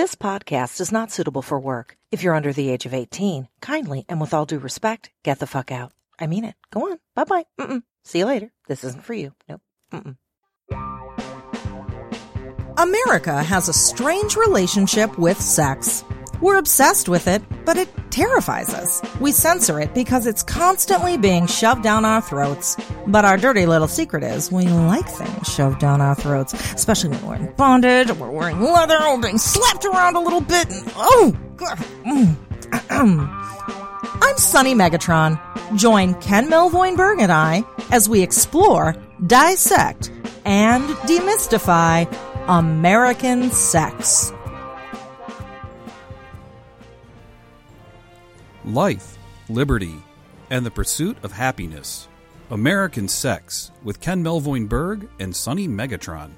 This podcast is not suitable for work. If you're under the age of 18, kindly and with all due respect, get the fuck out. I mean it. Go on. Bye bye. Mm-mm. See you later. This isn't for you. Nope. Mm-mm. America has a strange relationship with sex. We're obsessed with it, but it terrifies us. We censor it because it's constantly being shoved down our throats. But our dirty little secret is we like things shoved down our throats, especially when we're in bondage, we're wearing leather, or being slapped around a little bit. And, oh, God. Mm. I'm Sunny Megatron. Join Ken Melvoinberg and I as we explore, dissect, and demystify American sex. Life, Liberty, and the Pursuit of Happiness. American Sex with Ken Melvoin Berg and Sunny Megatron.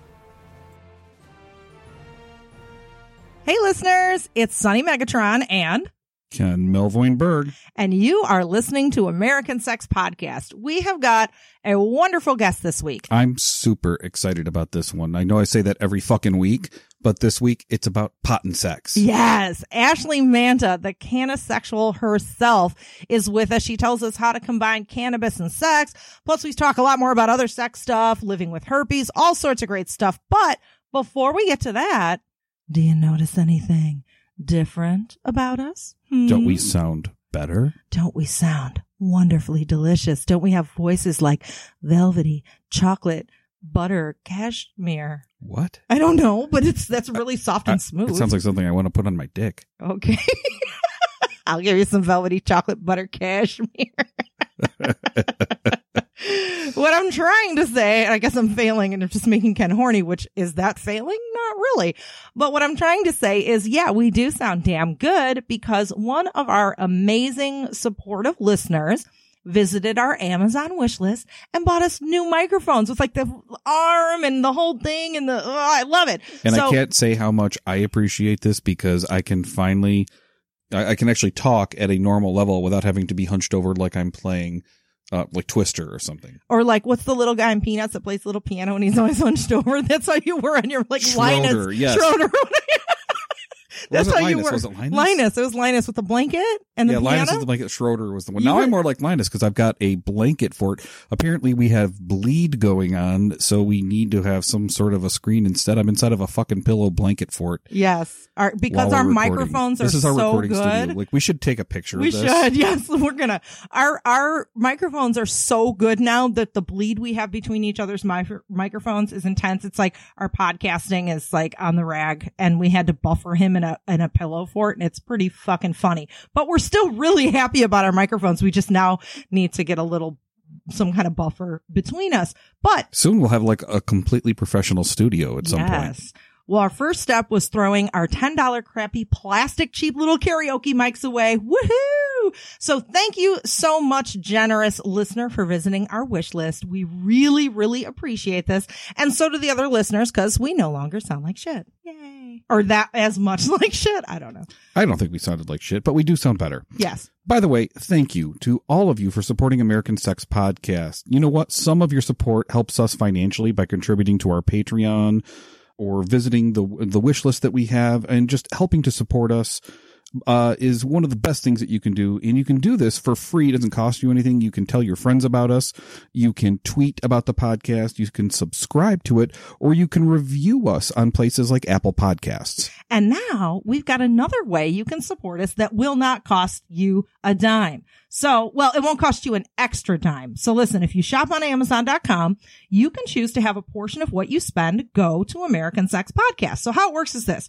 Hey, listeners, it's Sunny Megatron and. Ken Melvoin Berg. And you are listening to American Sex Podcast. We have got a wonderful guest this week. I'm super excited about this one. I know I say that every fucking week, but this week it's about pot and sex. Yes. Ashley Manta, the CannaSexual herself, is with us. She tells us how to combine cannabis and sex. Plus, we talk a lot more about other sex stuff, living with herpes, all sorts of great stuff. But before we get to that, do you notice anything different about us? Hmm? Don't we sound better? Don't we sound wonderfully delicious? Don't we have voices like velvety, chocolate, butter, cashmere? What? I don't know, but it's that's really soft I- and smooth. It sounds like something I want to put on my dick. okay. I'll give you some velvety chocolate butter cashmere. what I'm trying to say, and I guess I'm failing and I'm just making Ken horny, which is that failing? Not really. But what I'm trying to say is, yeah, we do sound damn good because one of our amazing supportive listeners visited our Amazon wish list and bought us new microphones with like the arm and the whole thing and the, oh, I love it. And So- I can't say how much I appreciate this because I can finally, I, I can actually talk at a normal level without having to be hunched over like I'm playing, uh, like Twister or something. Or like, what's the little guy in Peanuts that plays the little piano and he's always hunched over? That's how you were on your like Schroeder, Linus. yes. Schroeder. That's how you Linus? were. Was it Linus? Linus. It was Linus with the blanket and the yeah, piano. Linus is the blanket. Schroeder was the one. You Now were- I'm more like Linus because I've got a blanket for it. Apparently, we have bleed going on, so we need to have some sort of a screen instead. I'm inside of a fucking pillow blanket for it. yes, our, because our recording. microphones are This is our so recording good. studio. Like we should take a picture. We of this. should, yes, we're gonna. Our our microphones are so good now that the bleed we have between each other's mi- microphones is intense. It's like our podcasting is like on the rag, and we had to buffer him in a in a pillow for it. and it's pretty fucking funny. But we're still really happy about our microphones. We just now need to get a little some kind of buffer between us. But Soon we'll have like a completely professional studio at some point. Yes. Well, our first step was throwing our $10 crappy plastic cheap little karaoke mics away. Woohoo! So thank you so much, generous listener, for visiting our wish list. We really, really appreciate this. And so do the other listeners because we no longer sound like shit. Yay. Or that as much like shit. I don't know. I don't think we sounded like shit, but we do sound better. Yes. By the way, thank you to all of you for supporting American Sex Podcast. You know what? Some of your support helps us financially by contributing to our Patreon or visiting the the wish list that we have and just helping to support us uh, is one of the best things that you can do. And you can do this for free. It doesn't cost you anything. You can tell your friends about us. You can tweet about the podcast. You can subscribe to it or you can review us on places like Apple Podcasts. And now we've got another way you can support us that will not cost you a dime. So, well, it won't cost you an extra dime. So listen, if you shop on Amazon.com, you can choose to have a portion of what you spend go to American Sex Podcast. So how it works is this.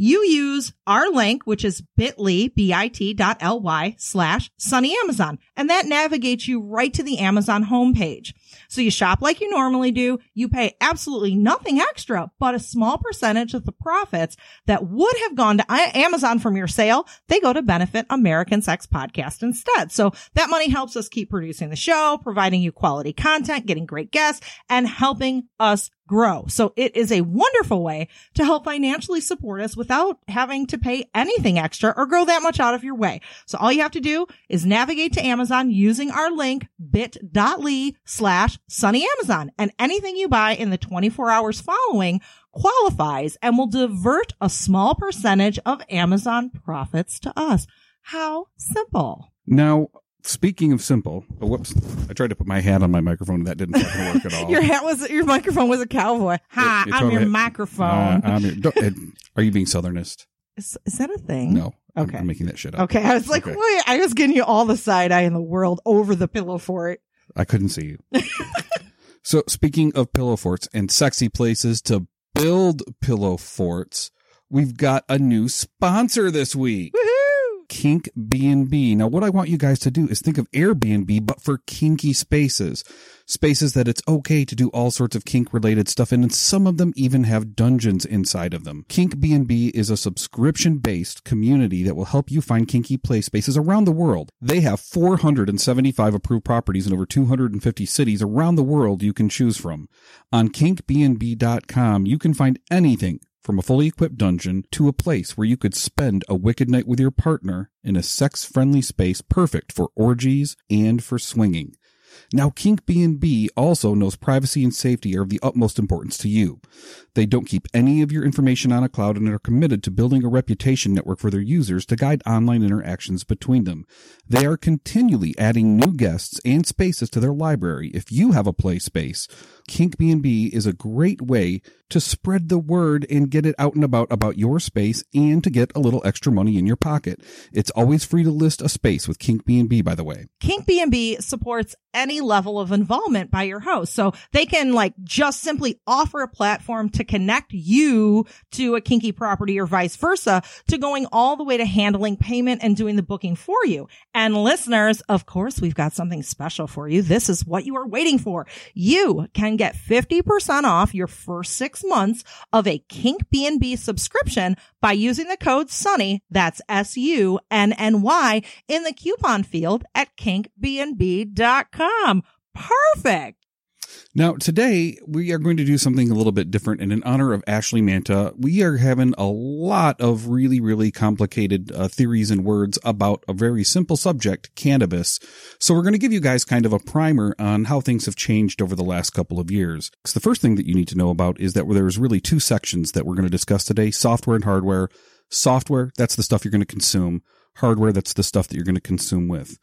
You use our link, which is bit.ly, bit.ly slash sunny Amazon, and that navigates you right to the Amazon homepage. So you shop like you normally do. You pay absolutely nothing extra, but a small percentage of the profits that would have gone to Amazon from your sale, they go to benefit American Sex Podcast instead. So that money helps us keep producing the show, providing you quality content, getting great guests, and helping us grow. So it is a wonderful way to help financially support us without having to pay anything extra or go that much out of your way. So all you have to do is navigate to Amazon using our link bit.ly slash sunny Amazon and anything you buy in the 24 hours following qualifies and will divert a small percentage of Amazon profits to us. How simple. Now, speaking of simple, oh, whoops, I tried to put my hat on my microphone and that didn't fucking work at all. Your hat was your microphone was a cowboy. Hi, You- you I'm totally- your microphone. I'm your- don't- are you being Southernist? is, is that a thing? No. I'm- Okay. I'm making that shit up. Okay, I was like, Okay. wait, I was getting you all the side eye in the world over the pillow fort. I couldn't see you. so speaking of pillow forts and sexy places to build pillow forts, we've got a new sponsor this week. Kink B&B. Now what I want you guys to do is think of Airbnb but for kinky spaces. Spaces that it's okay to do all sorts of kink related stuff in and some of them even have dungeons inside of them. Kink B&B is a subscription based community that will help you find kinky play spaces around the world. They have 475 approved properties in over 250 cities around the world you can choose from. On kinkbnb.com you can find anything from a fully equipped dungeon to a place where you could spend a wicked night with your partner in a sex friendly space perfect for orgies and for swinging. Now, Kink B&B also knows privacy and safety are of the utmost importance to you. They don't keep any of your information on a cloud and are committed to building a reputation network for their users to guide online interactions between them. They are continually adding new guests and spaces to their library. If you have a play space, Kink B&B is a great way to spread the word and get it out and about about your space and to get a little extra money in your pocket. It's always free to list a space with Kink B&B, by the way. Kink B&B supports any level of involvement by your host. So they can like just simply offer a platform to connect you to a kinky property or vice versa to going all the way to handling payment and doing the booking for you. And listeners, of course, we've got something special for you. This is what you are waiting for. You can get 50% off your first six months of a Kink B&B subscription by using the code SUNNY, that's S-U-N-N-Y, in the coupon field at kinkbnb.com. Perfect. Now, today we are going to do something a little bit different. And in honor of Ashley Manta, we are having a lot of really, really complicated uh, theories and words about a very simple subject, cannabis. So we're going to give you guys kind of a primer on how things have changed over the last couple of years. So the first thing that you need to know about is that there's really two sections that we're going to discuss today, software and hardware. Software, that's the stuff you're going to consume. Hardware, that's the stuff that you're going to consume with.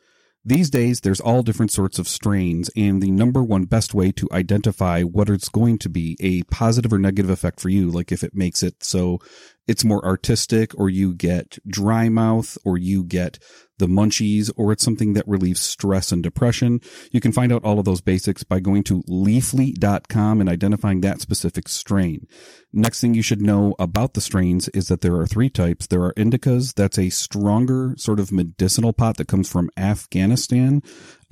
These days, there's all different sorts of strains, and the number one best way to identify what it's going to be a positive or negative effect for you, like if it makes it so it's more artistic, or you get dry mouth, or you get the munchies, or it's something that relieves stress and depression. You can find out all of those basics by going to leafly.com and identifying that specific strain. Next thing you should know about the strains is that there are three types. There are indicas. That's a stronger sort of medicinal pot that comes from Afghanistan.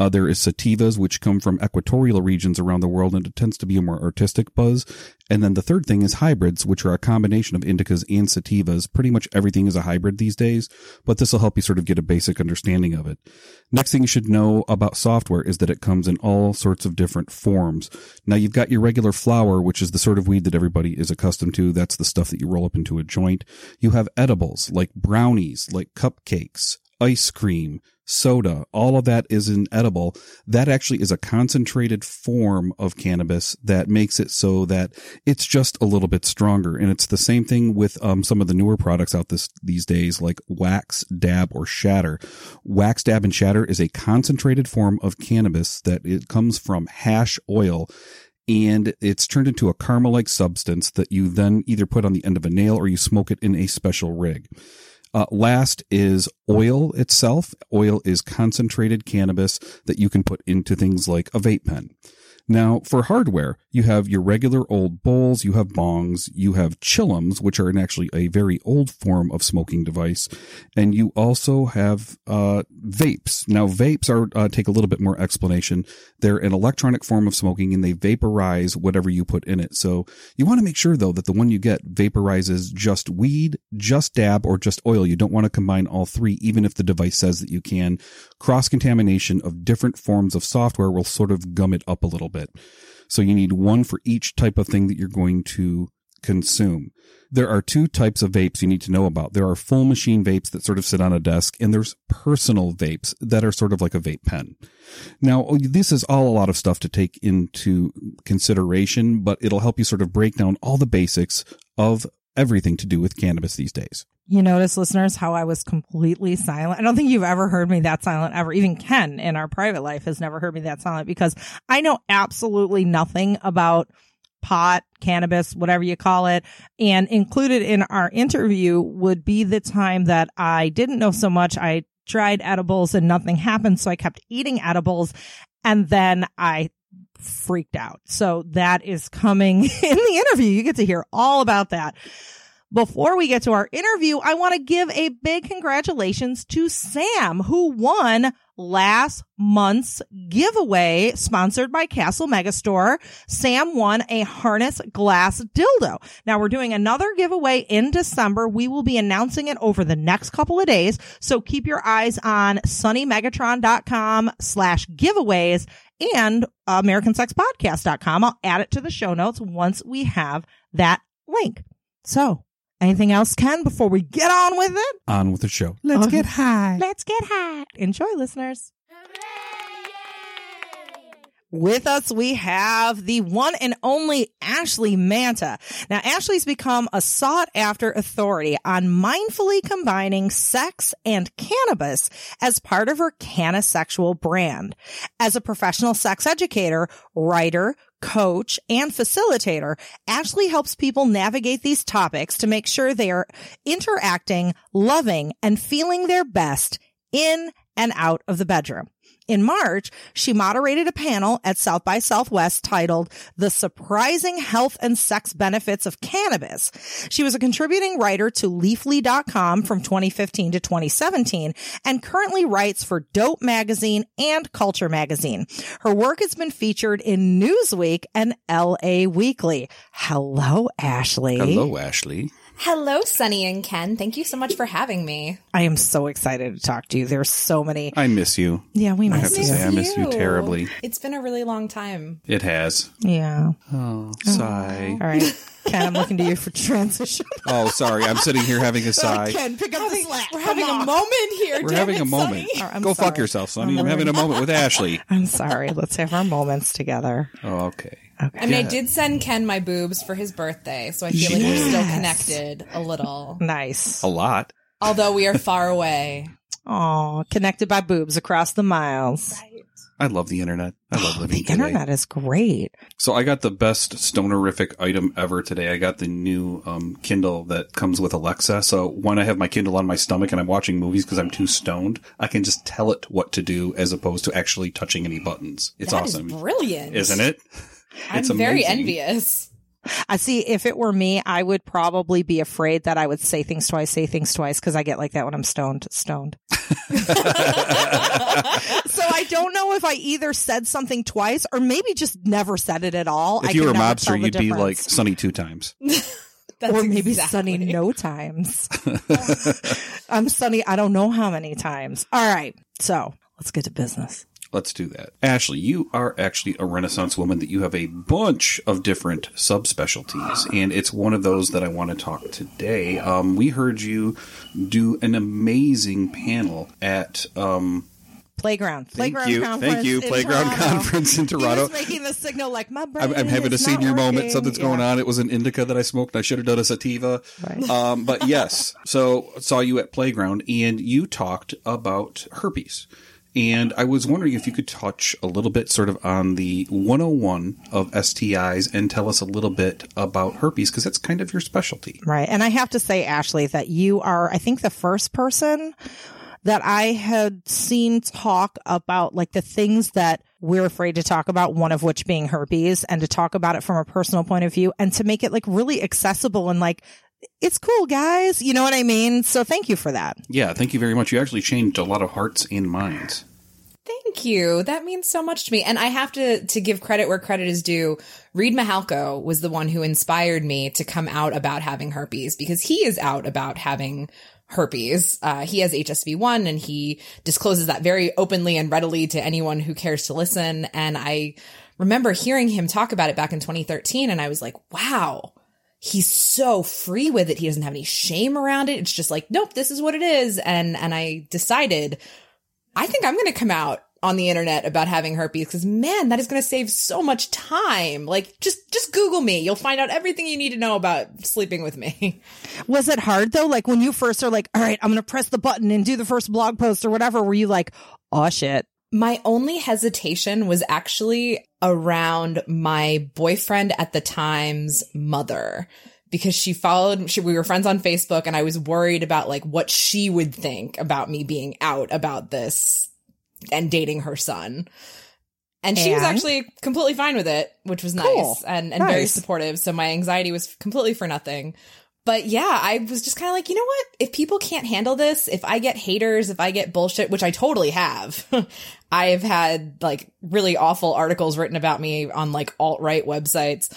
Uh, there is sativas, which come from equatorial regions around the world, and it tends to be a more artistic buzz. And then the third thing is hybrids, which are a combination of indicas and sativas. Pretty much everything is a hybrid these days, but this will help you sort of get a basic understanding of it. Next thing you should know about software is that it comes in all sorts of different forms. Now you've got your regular flower, which is the sort of weed that everybody is accustomed to. That's the stuff that you roll up into a joint. You have edibles like brownies, like cupcakes, ice cream, soda, all of that is inedible. That actually is a concentrated form of cannabis that makes it so that it's just a little bit stronger. And it's the same thing with um, some of the newer products out this these days, like wax, dab, or shatter. Wax, dab, and shatter is a concentrated form of cannabis that it comes from hash oil and it's turned into a caramel-like substance that you then either put on the end of a nail or you smoke it in a special rig. Uh, last is oil itself. Oil is concentrated cannabis that you can put into things like a vape pen. Now, for hardware, you have your regular old bowls, you have bongs, you have chillums, which are actually a very old form of smoking device, and you also have uh, vapes. Now, vapes are uh, take a little bit more explanation. They're an electronic form of smoking, and they vaporize whatever you put in it. So you want to make sure though that the one you get vaporizes just weed, just dab, or just oil. You don't want to combine all three, even if the device says that you can. Cross contamination of different forms of software will sort of gum it up a little bit. So you need one for each type of thing that you're going to consume. There are two types of vapes you need to know about. There are full machine vapes that sort of sit on a desk and there's personal vapes that are sort of like a vape pen. Now, oh, this is all a lot of stuff to take into consideration, but it'll help you sort of break down all the basics of everything to do with cannabis these days. You notice, listeners, how I was completely silent. I don't think you've ever heard me that silent ever. Even Ken in our private life has never heard me that silent because I know absolutely nothing about pot, cannabis, whatever you call it. And included in our interview would be the time that I didn't know so much. I tried edibles and nothing happened. So I kept eating edibles and then I freaked out. So that is coming in the interview. You get to hear all about that. Before we get to our interview, I want to give a big congratulations to Sam, who won last month's giveaway sponsored by Castle Megastore. Sam won a harness glass dildo. Now we're doing another giveaway in December. We will be announcing it over the next couple of days. So keep your eyes on sunnymegatron.com slash giveaways and americansexpodcast.com. I'll add it to the show notes once we have that link. So anything else, Ken, before we get on with it? On with the show. Let's Okay. get high. Let's get high. Enjoy, listeners. With us, we have the one and only Ashley Manta. Now, Ashley's become a sought after authority on mindfully combining sex and cannabis as part of her CannaSexual brand. As a professional sex educator, writer, coach, and facilitator, Ashley helps people navigate these topics to make sure they are interacting, loving, and feeling their best in and out of the bedroom. In March, she moderated a panel at South by Southwest titled The Surprising Health and Sex Benefits of Cannabis. She was a contributing writer to Leafly.com from 2015 to 2017 and currently writes for Dope Magazine and Culture Magazine. Her work has been featured in Newsweek and LA Weekly. Hello, Ashley. Hello, Ashley. Hello, Sunny and Ken. Thank you so much for having me. I am so excited to talk to you. There's so many. I miss you. Yeah, we I miss have to you. say, I miss you terribly. It's been a really long time. It has. Yeah. Oh, sigh. All right. Ken, I'm looking to you for transition. Oh, sorry. I'm sitting here having a sigh. Ken, pick up the slack. We're having a moment here. We're having it, a moment. Sunny. All right, I'm Go fuck yourself, Sunny. I'm I'm having a moment with Ashley. I'm sorry. Let's have our moments together. Oh, okay. I mean, I did send Ken my boobs for his birthday, so I feel like we're still Yes. connected a little. Nice. A lot. Although we are far away. Oh, connected by boobs across the miles. I love the internet. I love The living today. internet is great. So I got the best stonerific item ever today. I got the new um, Kindle that comes with Alexa. So when I have my Kindle on my stomach and I'm watching movies because I'm too stoned, I can just tell it what to do as opposed to actually touching any buttons. It's That is awesome, brilliant. isn't it? I'm very amazing. envious. I see. If it were me, I would probably be afraid that I would say things twice, say things twice, because I get like that when I'm stoned. Stoned. so I don't know if I either said something twice or maybe just never said it at all. If I you can were a mobster, you'd be like. Sunny two times. That's or maybe exactly. sunny no times. I'm sunny. I don't know how many times. All right. So let's get to business. Let's do that. Ashley, you are actually a Renaissance woman that you have a bunch of different subspecialties, and it's one of those that I want to talk today. Um, we heard you do an amazing panel at um, Playground. Thank Playground you, conference. thank you, Playground Toronto. Conference in Toronto. making the signal like my brain. I'm, I'm having a senior moment. Something's going on. It was an indica that I smoked. I should have done a sativa. Right. Um, but yes, so saw you at Playground, and you talked about herpes. And I was wondering if you could touch a little bit sort of on the 101 of STIs and tell us a little bit about herpes because that's kind of your specialty. Right. And I have to say, Ashley, that you are, I think, the first person that I had seen talk about like the things that we're afraid to talk about, one of which being herpes, and to talk about it from a personal point of view and to make it like really accessible and like, it's cool, guys. You know what I mean? So thank you for that. Yeah, thank you very much. You actually changed a lot of hearts and minds. Thank you. That means so much to me. And I have to to give credit where credit is due. Reid Mihalko was the one who inspired me to come out about having herpes because he is out about having herpes. Uh, he has HSV1 and he discloses that very openly and readily to anyone who cares to listen. And I remember hearing him talk about it back in 2013 and I was like, wow, he's so free with it. He doesn't have any shame around it. It's just like, nope, this is what it is. And, and I decided, I think I'm going to come out on the internet about having herpes because man, that is going to save so much time. Like just, just Google me. You'll find out everything you need to know about sleeping with me. Was it hard though? Like when you first are like, all right, I'm going to press the button and do the first blog post or whatever. Were you like, oh shit? My only hesitation was actually around my boyfriend at the time's mother because she followed she, we were friends on Facebook and I was worried about like what she would think about me being out about this and dating her son. And she was actually completely fine with it, which was Cool. nice and, and very supportive. So my anxiety was completely for nothing. But yeah, I was just kind of like, you know what? If people can't handle this, if I get haters, if I get bullshit, which I totally have, I have had like really awful articles written about me on like alt right websites.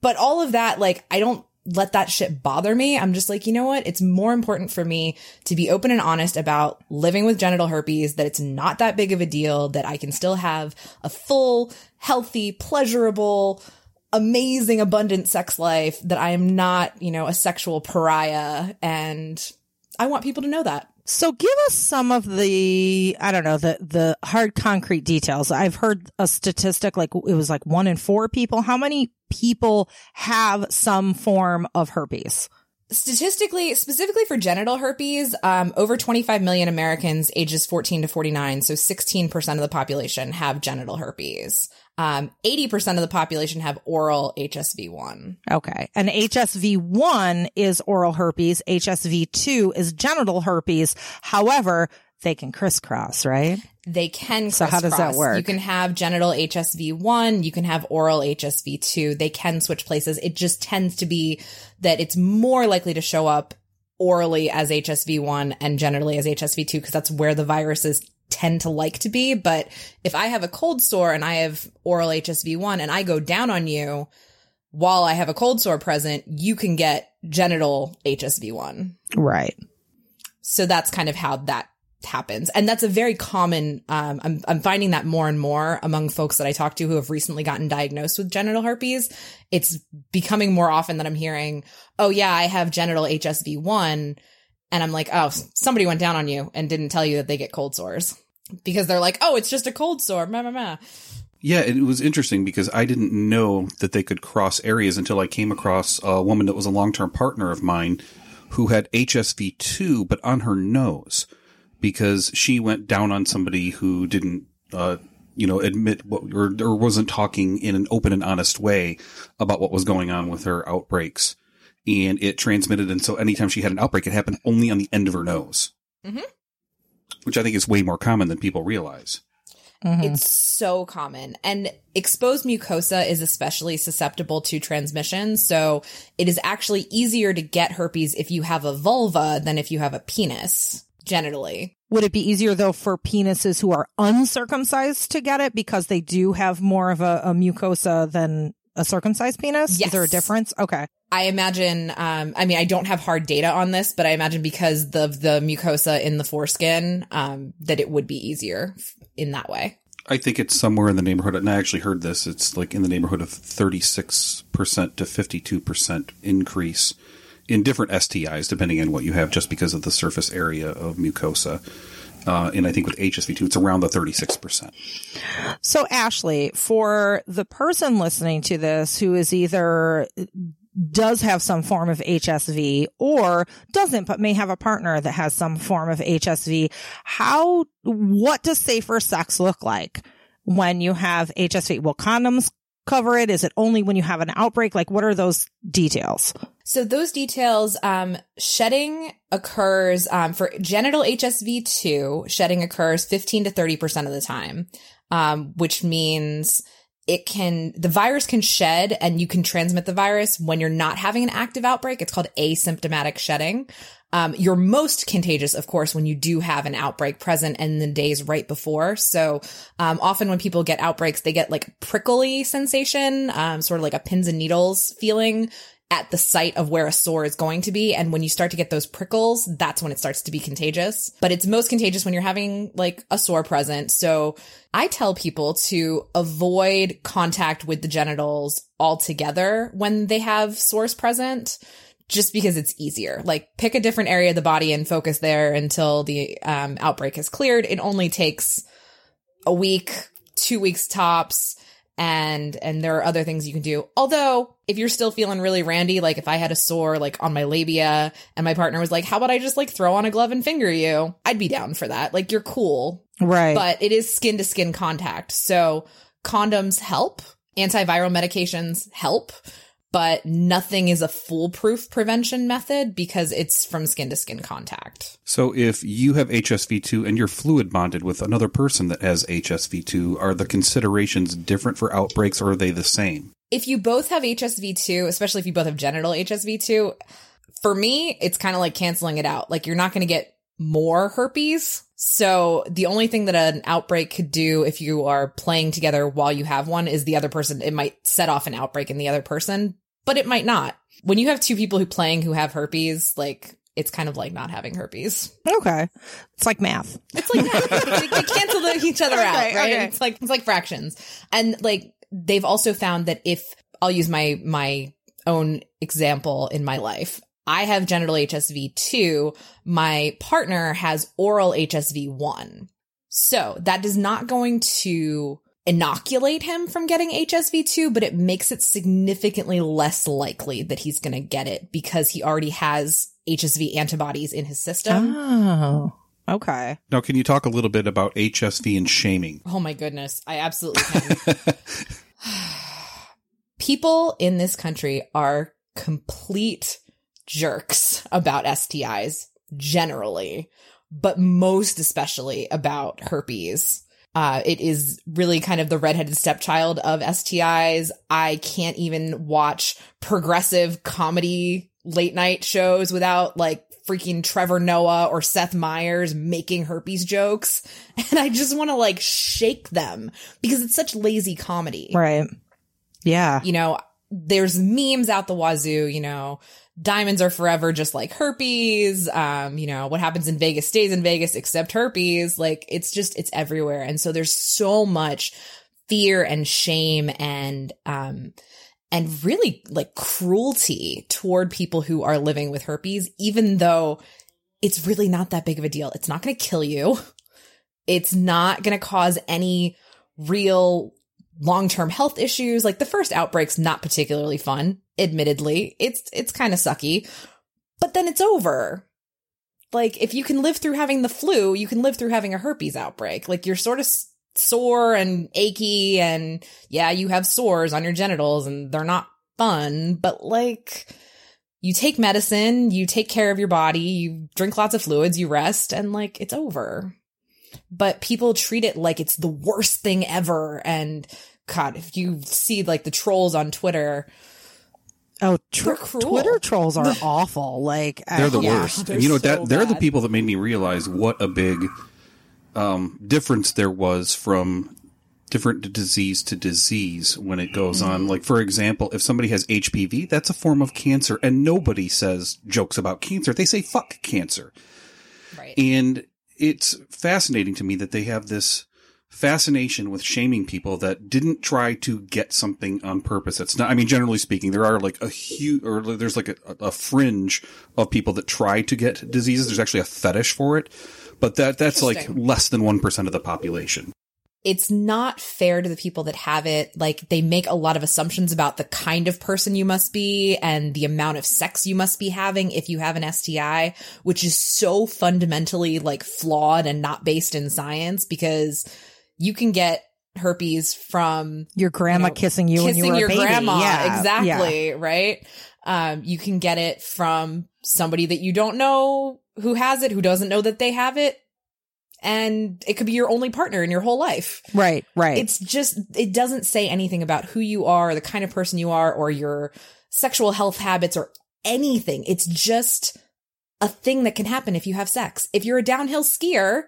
But all of that, like, I don't let that shit bother me. I'm just like, you know what? It's more important for me to be open and honest about living with genital herpes, that it's not that big of a deal, that I can still have a full, healthy, pleasurable, amazing, abundant sex life, that I am not, you know, a sexual pariah. And I want people to know that. So give us some of the, I don't know, the, the hard concrete details. I've heard a statistic like it was like one in four people. How many people have some form of herpes? Statistically, specifically for genital herpes, um, over 25 million Americans ages 14 to 49, so 16% of the population have genital herpes. Um, 80% of the population have oral HSV1. Okay. And HSV1 is oral herpes. HSV2 is genital herpes. However, they can crisscross, right? They can So how does that work? You can have genital HSV1, you can have oral HSV2. They can switch places. It just tends to be that it's more likely to show up orally as HSV1 and genitally as HSV2 because that's where the viruses tend to like to be. But if I have a cold sore and I have oral HSV1 and I go down on you while I have a cold sore present, you can get genital HSV1. Right. So that's kind of how that happens. And that's a very common, um, I'm, I'm finding that more and more among folks that I talk to who have recently gotten diagnosed with genital herpes. It's becoming more often that I'm hearing, oh yeah, I have genital HSV1. And I'm like, oh, somebody went down on you and didn't tell you that they get cold sores because they're like, oh, it's just a cold sore. Meh, meh, meh. Yeah, it was interesting because I didn't know that they could cross areas until I came across a woman that was a long term partner of mine who had HSV2, but on her nose because she went down on somebody who didn't, uh, you know, admit what or, or wasn't talking in an open and honest way about what was going on with her outbreaks. And it transmitted. And so anytime she had an outbreak, it happened only on the end of her nose, Mhm. which I think is way more common than people realize. Mhm. It's so common. And exposed mucosa is especially susceptible to transmission. So it is actually easier to get herpes if you have a vulva than if you have a penis genitally. Would it be easier though for penises who are uncircumcised to get it because they do have more of a, a mucosa than a circumcised penis? Is there a difference? Okay. I imagine, um, I mean, I don't have hard data on this, but I imagine because of the mucosa in the foreskin, um, that it would be easier in that way. I think it's somewhere in the neighborhood, and I actually heard this. It's like in the neighborhood of 36% to 52% increase in different STIs, depending on what you have, just because of the surface area of mucosa. Uh, and I think with HSV2, it's around the 36%. So Ashley, for the person listening to this who is either does have some form of HSV or doesn't, but may have a partner that has some form of HSV, how, what does safer sex look like when you have HSV? Will condoms cover it? Is it only when you have an outbreak? Like, what are those details? So those details, um, shedding occurs, um, for genital HSV2, shedding occurs 15 to 30% of the time. Um, which means it can, the virus can shed and you can transmit the virus when you're not having an active outbreak. It's called asymptomatic shedding. Um, you're most contagious, of course, when you do have an outbreak present in the days right before. So, um, often when people get outbreaks, they get like prickly sensation, um, sort of like a pins and needles feeling at the site of where a sore is going to be. And when you start to get those prickles, that's when it starts to be contagious. But it's most contagious when you're having like a sore present. So I tell people to avoid contact with the genitals altogether when they have sores present. Just because it's easier. Like pick a different area of the body and focus there until the um, outbreak is cleared. It only takes a week, two weeks tops and and there are other things you can do. Although if you're still feeling really randy, like if I had a sore like on my labia and my partner was like, "How about I just like throw on a glove and finger you?" I'd be down for that. Like you're cool, Right. but it is skin to skin contact. So condoms help, antiviral medications help, but nothing is a foolproof prevention method because it's from skin to skin contact. So if you have HSV2 and you're fluid bonded with another person that has HSV2, are the considerations different for outbreaks or are they the same? if you both have HSV2, especially if you both have genital HSV2, for me, it's kind of like canceling it out. Like you're not going to get more herpes. So the only thing that an outbreak could do if you are playing together while you have one is the other person, it might set off an outbreak in the other person, but it might not. When you have two people who playing who have herpes, like it's kind of like not having herpes. okay. It's like math. It's like they, they cancel each other out, right? okay. It's like it's like fractions. And like they've also found that if I'll use my my own example in my life. I have genital HSV 2. My partner has oral HSV 1. So that is not going to inoculate him from getting HSV 2, but it makes it significantly less likely that he's going to get it because he already has HSV antibodies in his system. Oh. Okay. Now, can you talk a little bit about HSV and shaming? Oh my goodness. I absolutely can. People in this country are complete jerks about STIs generally, but most especially about herpes. Uh, it is really kind of the redheaded stepchild of STIs. I can't even watch progressive comedy late night shows without like freaking Trevor Noah or Seth Meyers making herpes jokes. And I just want to like shake them because it's such lazy comedy. Right. Yeah. You know, there's memes out the wazoo, you know, diamonds are forever just like herpes. Um, you know, what happens in Vegas stays in Vegas except herpes. Like it's just, it's everywhere. And so there's so much fear and shame and, um, and really like cruelty toward people who are living with herpes, even though it's really not that big of a deal. It's not going to kill you. It's not going to cause any real long-term health issues. Like the first outbreak's not particularly fun, admittedly. It's it's kind of sucky. But then it's over. Like if you can live through having the flu, you can live through having a herpes outbreak. Like you're sort of sore and achy and yeah, you have sores on your genitals and they're not fun, but like you take medicine, you take care of your body, you drink lots of fluids, you rest and like it's over but people treat it like it's the worst thing ever. And God, if you see like the trolls on Twitter, Oh, tr- cruel. Twitter trolls are awful. Like They're the Yeah, worst. they're And you know, so that they're the people that made me realize what a big um, difference there was from different disease to disease when it goes on. Like, for example, if somebody has HPV, that's a form of cancer, and nobody says jokes about cancer. They say fuck cancer. right? And it's fascinating to me that they have this fascination with shaming people that didn't try to get something on purpose. It's not, I mean, generally speaking, there are like a huge, or there's like a, a fringe of people that try to get diseases. There's actually a fetish for it, but that, that's like less than 1% of the population. It's not fair to the people that have it. Like they make a lot of assumptions about the kind of person you must be and the amount of sex you must be having if you have an STI, which is so fundamentally like flawed and not based in science because you can get herpes from your grandma you know, kissing you when kissing you your baby. grandma. Yeah, exactly. Right. Um, you can get it from somebody that you don't know who has it, who doesn't know that they have it. And it could be your only partner in your whole life. Right. Right. It's just, it doesn't say anything about who you are, the kind of person you are, or your sexual health habits or anything. It's just a thing that can happen if you have sex. If you're a downhill skier,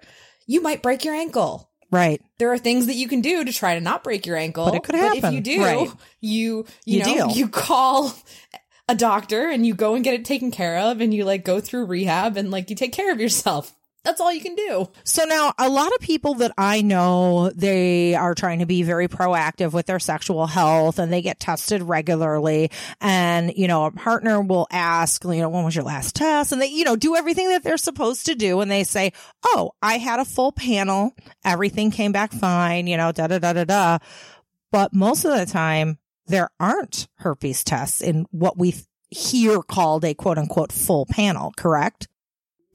you might break your ankle right. there are things that you can do to try to not break your ankle. But it could happen. if you do, Right. you you, You know deal. you call a doctor and you go and get it taken care of and you like go through rehab and like you take care of yourself. That's all you can do. So now a lot of people that I know, they are trying to be very proactive with their sexual health and they get tested regularly. And, you know, a partner will ask, you know, when was your last test? And they, you know, do everything that they're supposed to do. And they say, Oh, I had a full panel. Everything came back fine, you know, da da da da da. But most of the time there aren't herpes tests in what we here called a quote unquote full panel, correct?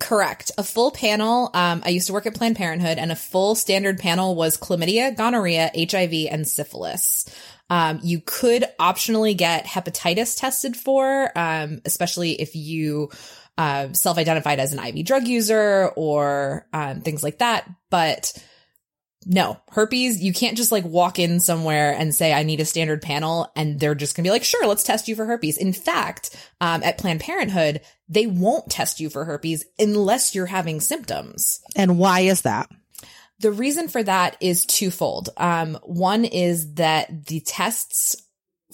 Correct. A full panel. Um, I used to work at Planned Parenthood, and a full standard panel was chlamydia, gonorrhea, HIV, and syphilis. Um, you could optionally get hepatitis tested for, um, especially if you uh, self-identified as an IV drug user or um, things like that. But no, herpes, you can't just like walk in somewhere and say, I need a standard panel. And they're just gonna be like, sure, let's test you for herpes. In fact, um, at Planned Parenthood, they won't test you for herpes unless you're having symptoms. And why is that? The reason for that is twofold. Um, one is that the tests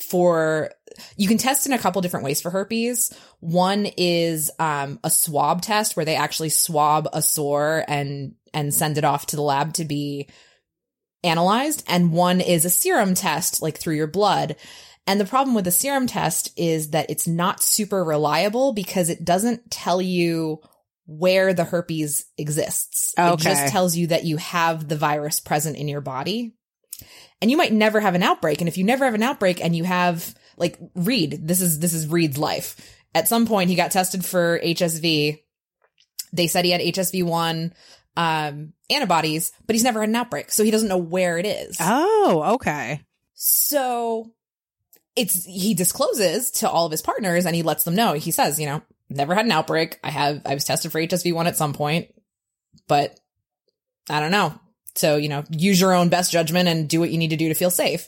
for you can test in a couple different ways for herpes. One is um, a swab test where they actually swab a sore and and send it off to the lab to be analyzed, and one is a serum test like through your blood. And the problem with the serum test is that it's not super reliable because it doesn't tell you where the herpes exists. Okay. It just tells you that you have the virus present in your body. And you might never have an outbreak. And if you never have an outbreak and you have like Reid, this is this is Reid's life. At some point he got tested for HSV. They said he had HSV one um antibodies, but he's never had an outbreak. So he doesn't know where it is. Oh, okay. So it's he discloses to all of his partners and he lets them know. He says, you know, never had an outbreak. I have I was tested for HSV one at some point, but I don't know. So, you know, use your own best judgment and do what you need to do to feel safe,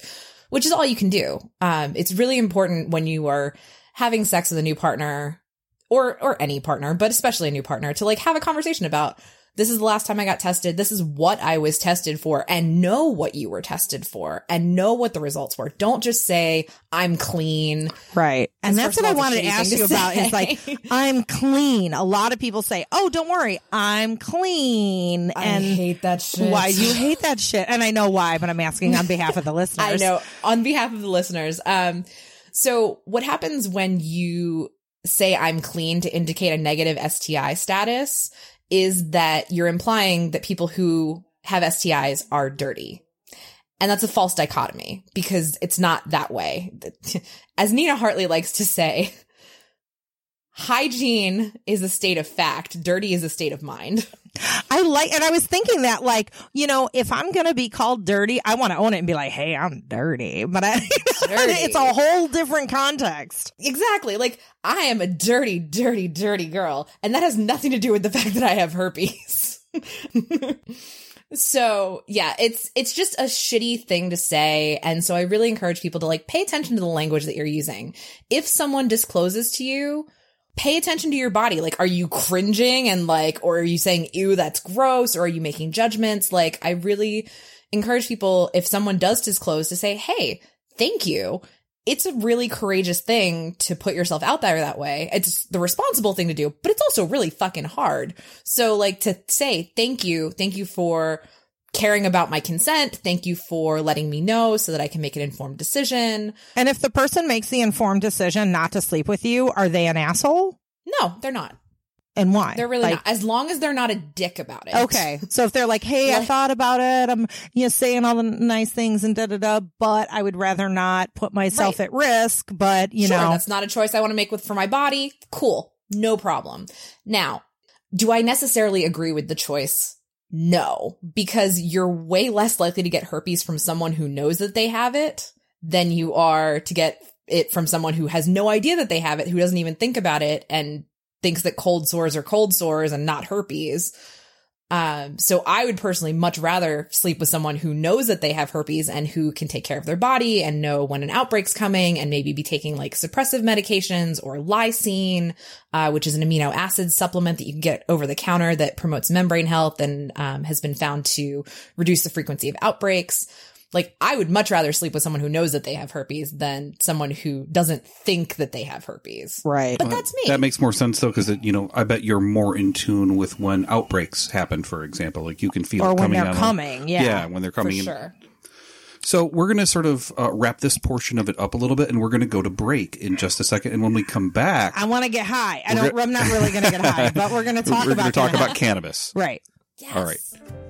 which is all you can do. Um, it's really important when you are having sex with a new partner or, or any partner, but especially a new partner to like have a conversation about this is the last time I got tested. This is what I was tested for and know what you were tested for and know what the results were. Don't just say I'm clean. Right. And that's what I all, it's a wanted to ask you to about is like. I'm clean. A lot of people say, Oh, don't worry. I'm clean. And hate that shit. why you hate that shit? And I know why, but I'm asking on behalf of the listeners. I know. On behalf of the listeners, um, so what happens when you say I'm clean to indicate a negative STI status is that you're implying that people who have STIs are dirty. And that's a false dichotomy because it's not that way. As Nina Hartley likes to say, hygiene is a state of fact, dirty is a state of mind. I like, and I was thinking that, like, you know, if I'm going to be called dirty, I want to own it and be like, hey, I'm dirty. But I, it's a whole different context. Exactly. Like I am a dirty, dirty, dirty girl. And that has nothing to do with the fact that I have herpes. so yeah, it's, it's just a shitty thing to say. And so I really encourage people to like pay attention to the language that you're using. If someone discloses to you, pay attention to your body. Like, are you cringing and like, or are you saying, ew, that's gross? Or are you making judgments? Like, I really encourage people, if someone does disclose to say, Hey, thank you. It's a really courageous thing to put yourself out there that way. It's the responsible thing to do, but it's also really fucking hard. So like to say, thank you, thank you for caring about my consent. Thank you for letting me know so that I can make an informed decision. And if the person makes the informed decision not to sleep with you, are they an asshole? No, they're not. And why? They're really Like, not. As long as they're not a dick about it. Okay. So if they're like, Hey, I thought about it. I'm, you know, saying all the nice things and da da da, but I would rather not put myself Right. at risk. But you sure, know, that's not a choice I want to make with for my body. Cool. No problem. Now, do I necessarily agree with the choice? No, because you're way less likely to get herpes from someone who knows that they have it than you are to get it from someone who has no idea that they have it, who doesn't even think about it and thinks that cold sores are cold sores and not herpes. Um, so I would personally much rather sleep with someone who knows that they have herpes and who can take care of their body and know when an outbreak's coming and maybe be taking like suppressive medications or lysine, uh, which is an amino acid supplement that you can get over the counter that promotes membrane health and um, has been found to reduce the frequency of outbreaks. Like I would much rather sleep with someone who knows that they have herpes than someone who doesn't think that they have herpes. Right. But that's me. That makes more sense though, because you know, I bet you're more in tune with when outbreaks happen. For example, like you can feel or it when coming they're down- coming. Yeah. Yeah, when they're coming in. sure. So we're going to sort of uh, wrap this portion of it up a little bit, and we're going to go to break in just a second. And when we come back, I want to get high. I don't. go- I'm not really going to get high, but we're going to talk we're about going to talk cannabis. about cannabis. right. Yes. All right.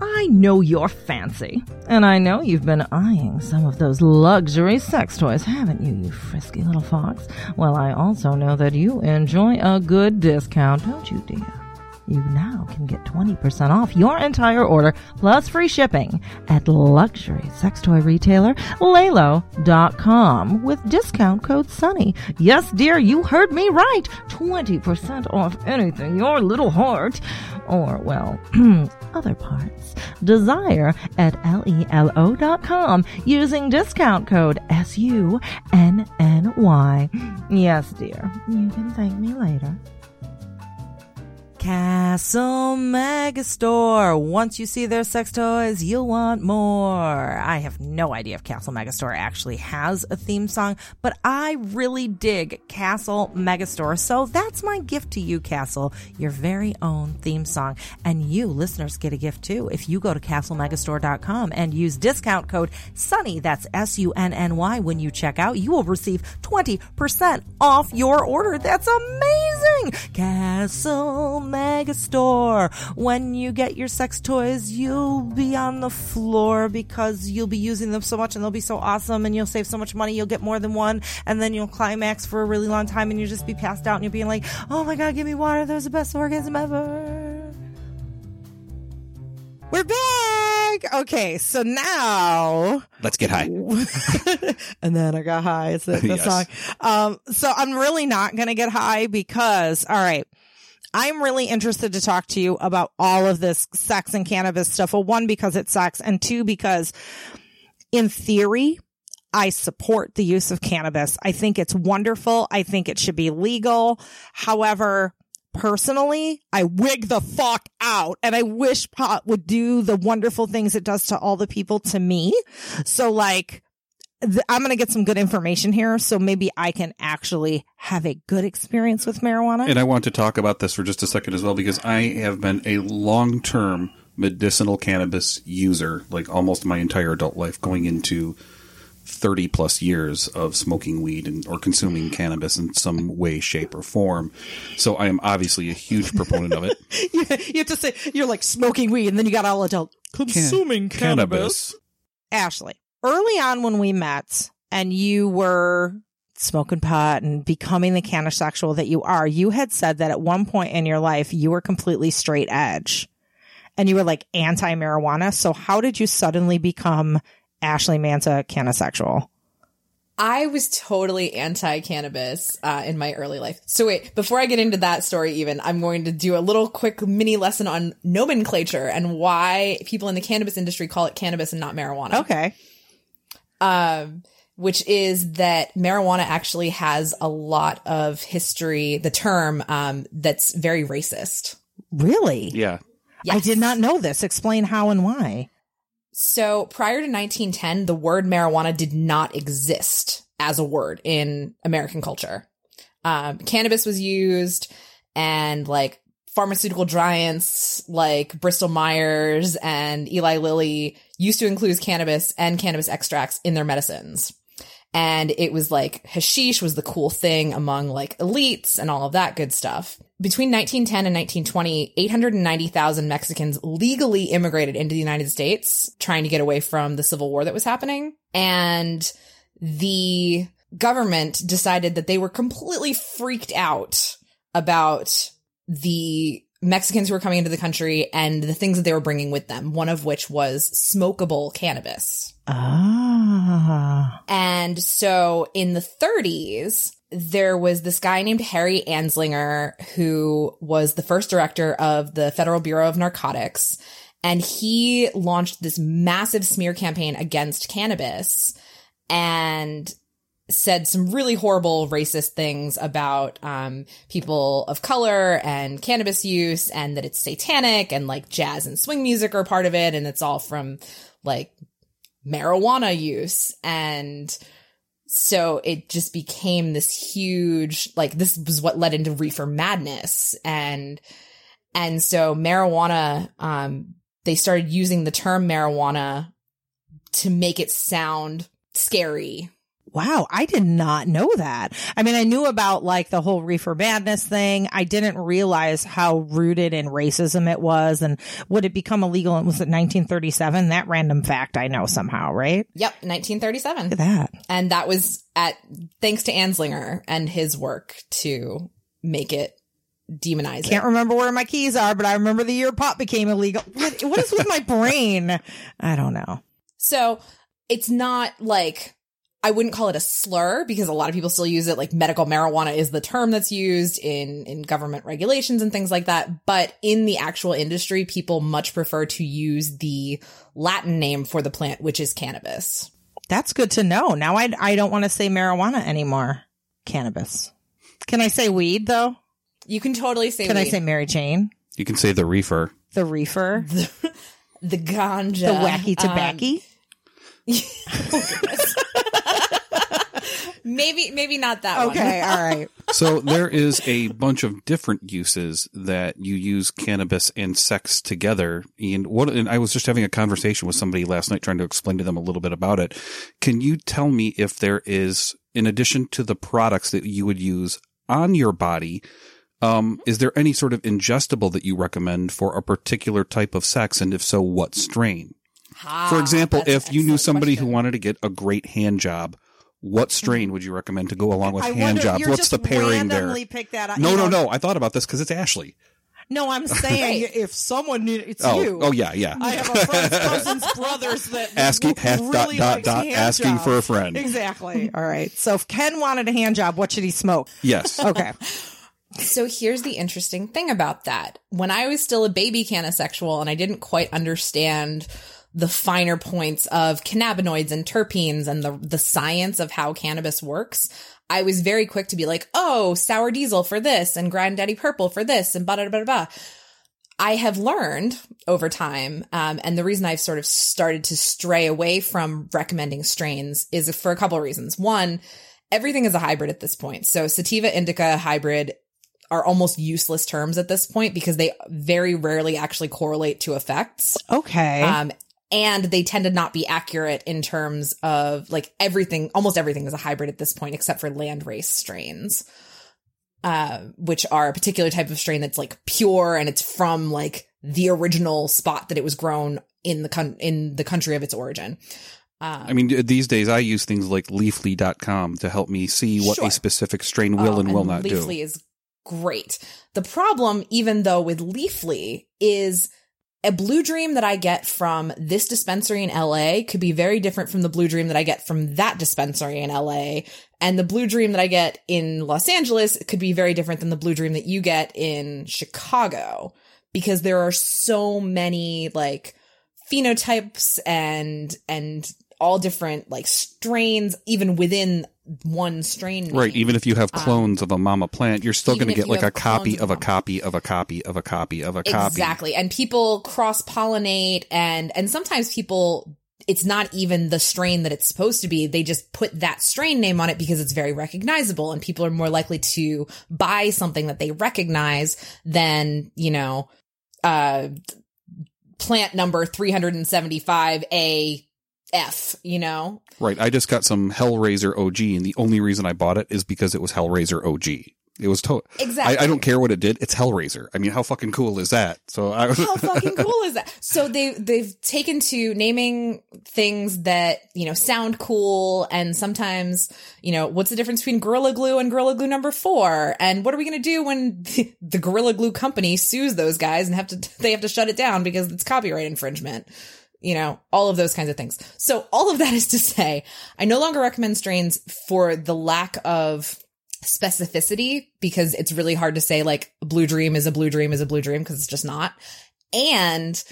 I know you're fancy, and I know you've been eyeing some of those luxury sex toys, haven't you, you frisky little fox? Well, I also know that you enjoy a good discount, don't you, dear? You now can get 20% off your entire order plus free shipping at luxury sex toy retailer Lelo.com with discount code SUNNY. Yes, dear, you heard me right. 20% off anything your little heart or, well, other parts desire at lelo.com using discount code S-U-N-N-Y. Yes, dear, you can thank me later. Castle Megastore. Once you see their sex toys, you'll want more. I have no idea if Castle Megastore actually has a theme song, but I really dig Castle Megastore. So that's my gift to you, Castle, your very own theme song. And you listeners get a gift too. If you go to castlemegastore.com and use discount code SUNNY, that's S-U-N-N-Y, when you check out, you will receive 20% off your order. That's amazing! Castle Megastore. When you get your sex toys, you'll be on the floor because you'll be using them so much and they'll be so awesome and you'll save so much money. You'll get more than one and then you'll climax for a really long time and you'll just be passed out and you'll be like, oh my god, give me water. That was the best orgasm ever. We're back. Okay, so now Let's get high. and then I got high. It's the, the Yes. song. Um, so I'm really not going to get high because, all right, I'm really interested to talk to you about all of this sex and cannabis stuff. Well, one, because it sucks, and two, because in theory, I support the use of cannabis. I think it's wonderful. I think it should be legal. However, personally, I wig the fuck out and I wish pot would do the wonderful things it does to all the people to me. So like, th- I'm going to get some good information here. So maybe I can actually have a good experience with marijuana. And I want to talk about this for just a second as well because I have been a long term medicinal cannabis user, like almost my entire adult life, going into 30 plus years of smoking weed and or consuming cannabis in some way, shape, or form. So I am obviously a huge proponent of it. you, you have to say, you're like smoking weed and then you got all adult consuming cannabis. Ashley, early on when we met and you were smoking pot and becoming the CannaSexual that you are, you had said that at one point in your life you were completely straight edge and you were like anti marijuana. So how did you suddenly become Ashley Manta CannaSexual? I was totally anti cannabis uh, in my early life. So wait, before I get into that story, even I'm going to do a little quick mini lesson on nomenclature and why people in the cannabis industry call it cannabis and not marijuana. Okay. Um, which is that marijuana actually has a lot of history, the term, um, that's very racist. Really? Yeah. I did not know this. Explain how and why. So prior to 1910, the word marijuana did not exist as a word in American culture. Um, cannabis was used and like pharmaceutical giants like Bristol Myers and Eli Lilly used to include cannabis and cannabis extracts in their medicines. And it was like hashish was the cool thing among like elites and all of that good stuff. Between 1910 and 1920, 890,000 Mexicans legally immigrated into the United States trying to get away from the civil war that was happening. And the government decided that they were completely freaked out about the Mexicans who were coming into the country and the things that they were bringing with them, one of which was smokable cannabis. Ah. And so in the 30s, there was this guy named Harry Anslinger who was the first director of the Federal Bureau of Narcotics. And he launched this massive smear campaign against cannabis and said some really horrible racist things about um, people of color and cannabis use and that it's satanic and like jazz and swing music are part of it and it's all from like marijuana use. And so it just became this huge like this was what led into reefer madness. And and so marijuana um they started using the term marijuana to make it sound scary Wow, I did not know that. I mean, I knew about like the whole reefer madness thing. I didn't realize how rooted in racism it was and would it become illegal? Was it 1937? That random fact I know somehow, right? Yep, 1937. Look at that. And that was at thanks to Anslinger and his work to make it demonize Can't it. remember where my keys are, but I remember the year pot became illegal. What, what is with my brain? I don't know. So it's not like I wouldn't call it a slur because a lot of people still use it. Like medical marijuana is the term that's used in in government regulations and things like that. But in the actual industry, people much prefer to use the Latin name for the plant, which is cannabis. That's good to know. Now I, I don't want to say marijuana anymore. Cannabis. Can I say weed though? You can totally say. Can I say Mary Jane? You can say the reefer. The reefer? the ganja, The wacky um, tobacco? maybe, maybe not that one. okay, all right. So there is a bunch of different uses that you use cannabis and sex together. And what, and I was just having a conversation with somebody last night trying to explain to them a little bit about it. Can you tell me if there is, in addition to the products that you would use on your body, um, is there any sort of ingestible that you recommend for a particular type of sex? And if so, what strain? Ah, For example, if you knew somebody question. who wanted to get a great hand job, what strain would you recommend to go along with I hand wonder- jobs? What's the pairing there? randomly picked that up. No, no, know- no. I thought about this because it's Ashley. No, I'm saying Right. if someone need it's Oh, you. oh yeah, yeah. I have a friend's cousin's brothers that Asking half really dot dot likes dot hand asking for a friend. Exactly. All right. So if Ken wanted a hand job, what should he smoke? Yes. Okay. So here's the interesting thing about that. When I was still a baby CannaSexual and I didn't quite understand the finer points of cannabinoids and terpenes and the the science of how cannabis works, I was very quick to be like, "Oh, sour diesel for this and granddaddy purple for this and blah blah blah blah." I have learned over time, um, and the reason I've sort of started to stray away from recommending strains is for a couple of reasons. One, everything is a hybrid at this point. So sativa indica hybrid are almost useless terms at this point because they very rarely actually correlate to effects. Okay. Um, and they tend to not be accurate in terms of like everything, almost everything is a hybrid at this point, except for land race strains, uh, which are a particular type of strain that's like pure and it's from like the original spot that it was grown in the con- in the country of its origin. Um, I mean, these days I use things like Leafly.com to help me see what Sure. a specific strain will Oh, and will not do. Leafly is great. The problem, even though with Leafly, is a blue dream that I get from this dispensary in LA could be very different from the blue dream that I get from that dispensary in LA. And the blue dream that I get in Los Angeles could be very different than the blue dream that you get in Chicago because there are so many like phenotypes and, and all different like strains, even within one strain. Right. name. Even if you have Um, clones of a mama plant, you're still going to get like a copy of of a copy of a copy of a copy of a copy. Exactly. And people cross pollinate and and sometimes people it's not even the strain that it's supposed to be. They just put that strain name on it because it's very recognizable and people are more likely to buy something that they recognize than, you know, uh plant number 375A F, you know? Right. I just got some Hellraiser OG, and the only reason I bought it is because it was Hellraiser OG. It was to- Exactly. I, I don't care what it did. It's Hellraiser. I mean, how fucking cool is that? So I was. How fucking cool is that? So they they've taken to naming things that you know sound cool, and sometimes you know what's the difference between Gorilla Glue and Gorilla Glue number four, and what are we gonna do when the, the Gorilla Glue company sues those guys and have to they have to shut it down because it's copyright infringement. You know, all of those kinds of things. So all of that is to say, I no longer recommend strains for the lack of specificity because it's really hard to say like blue dream is a blue dream is a blue dream because it's just not. And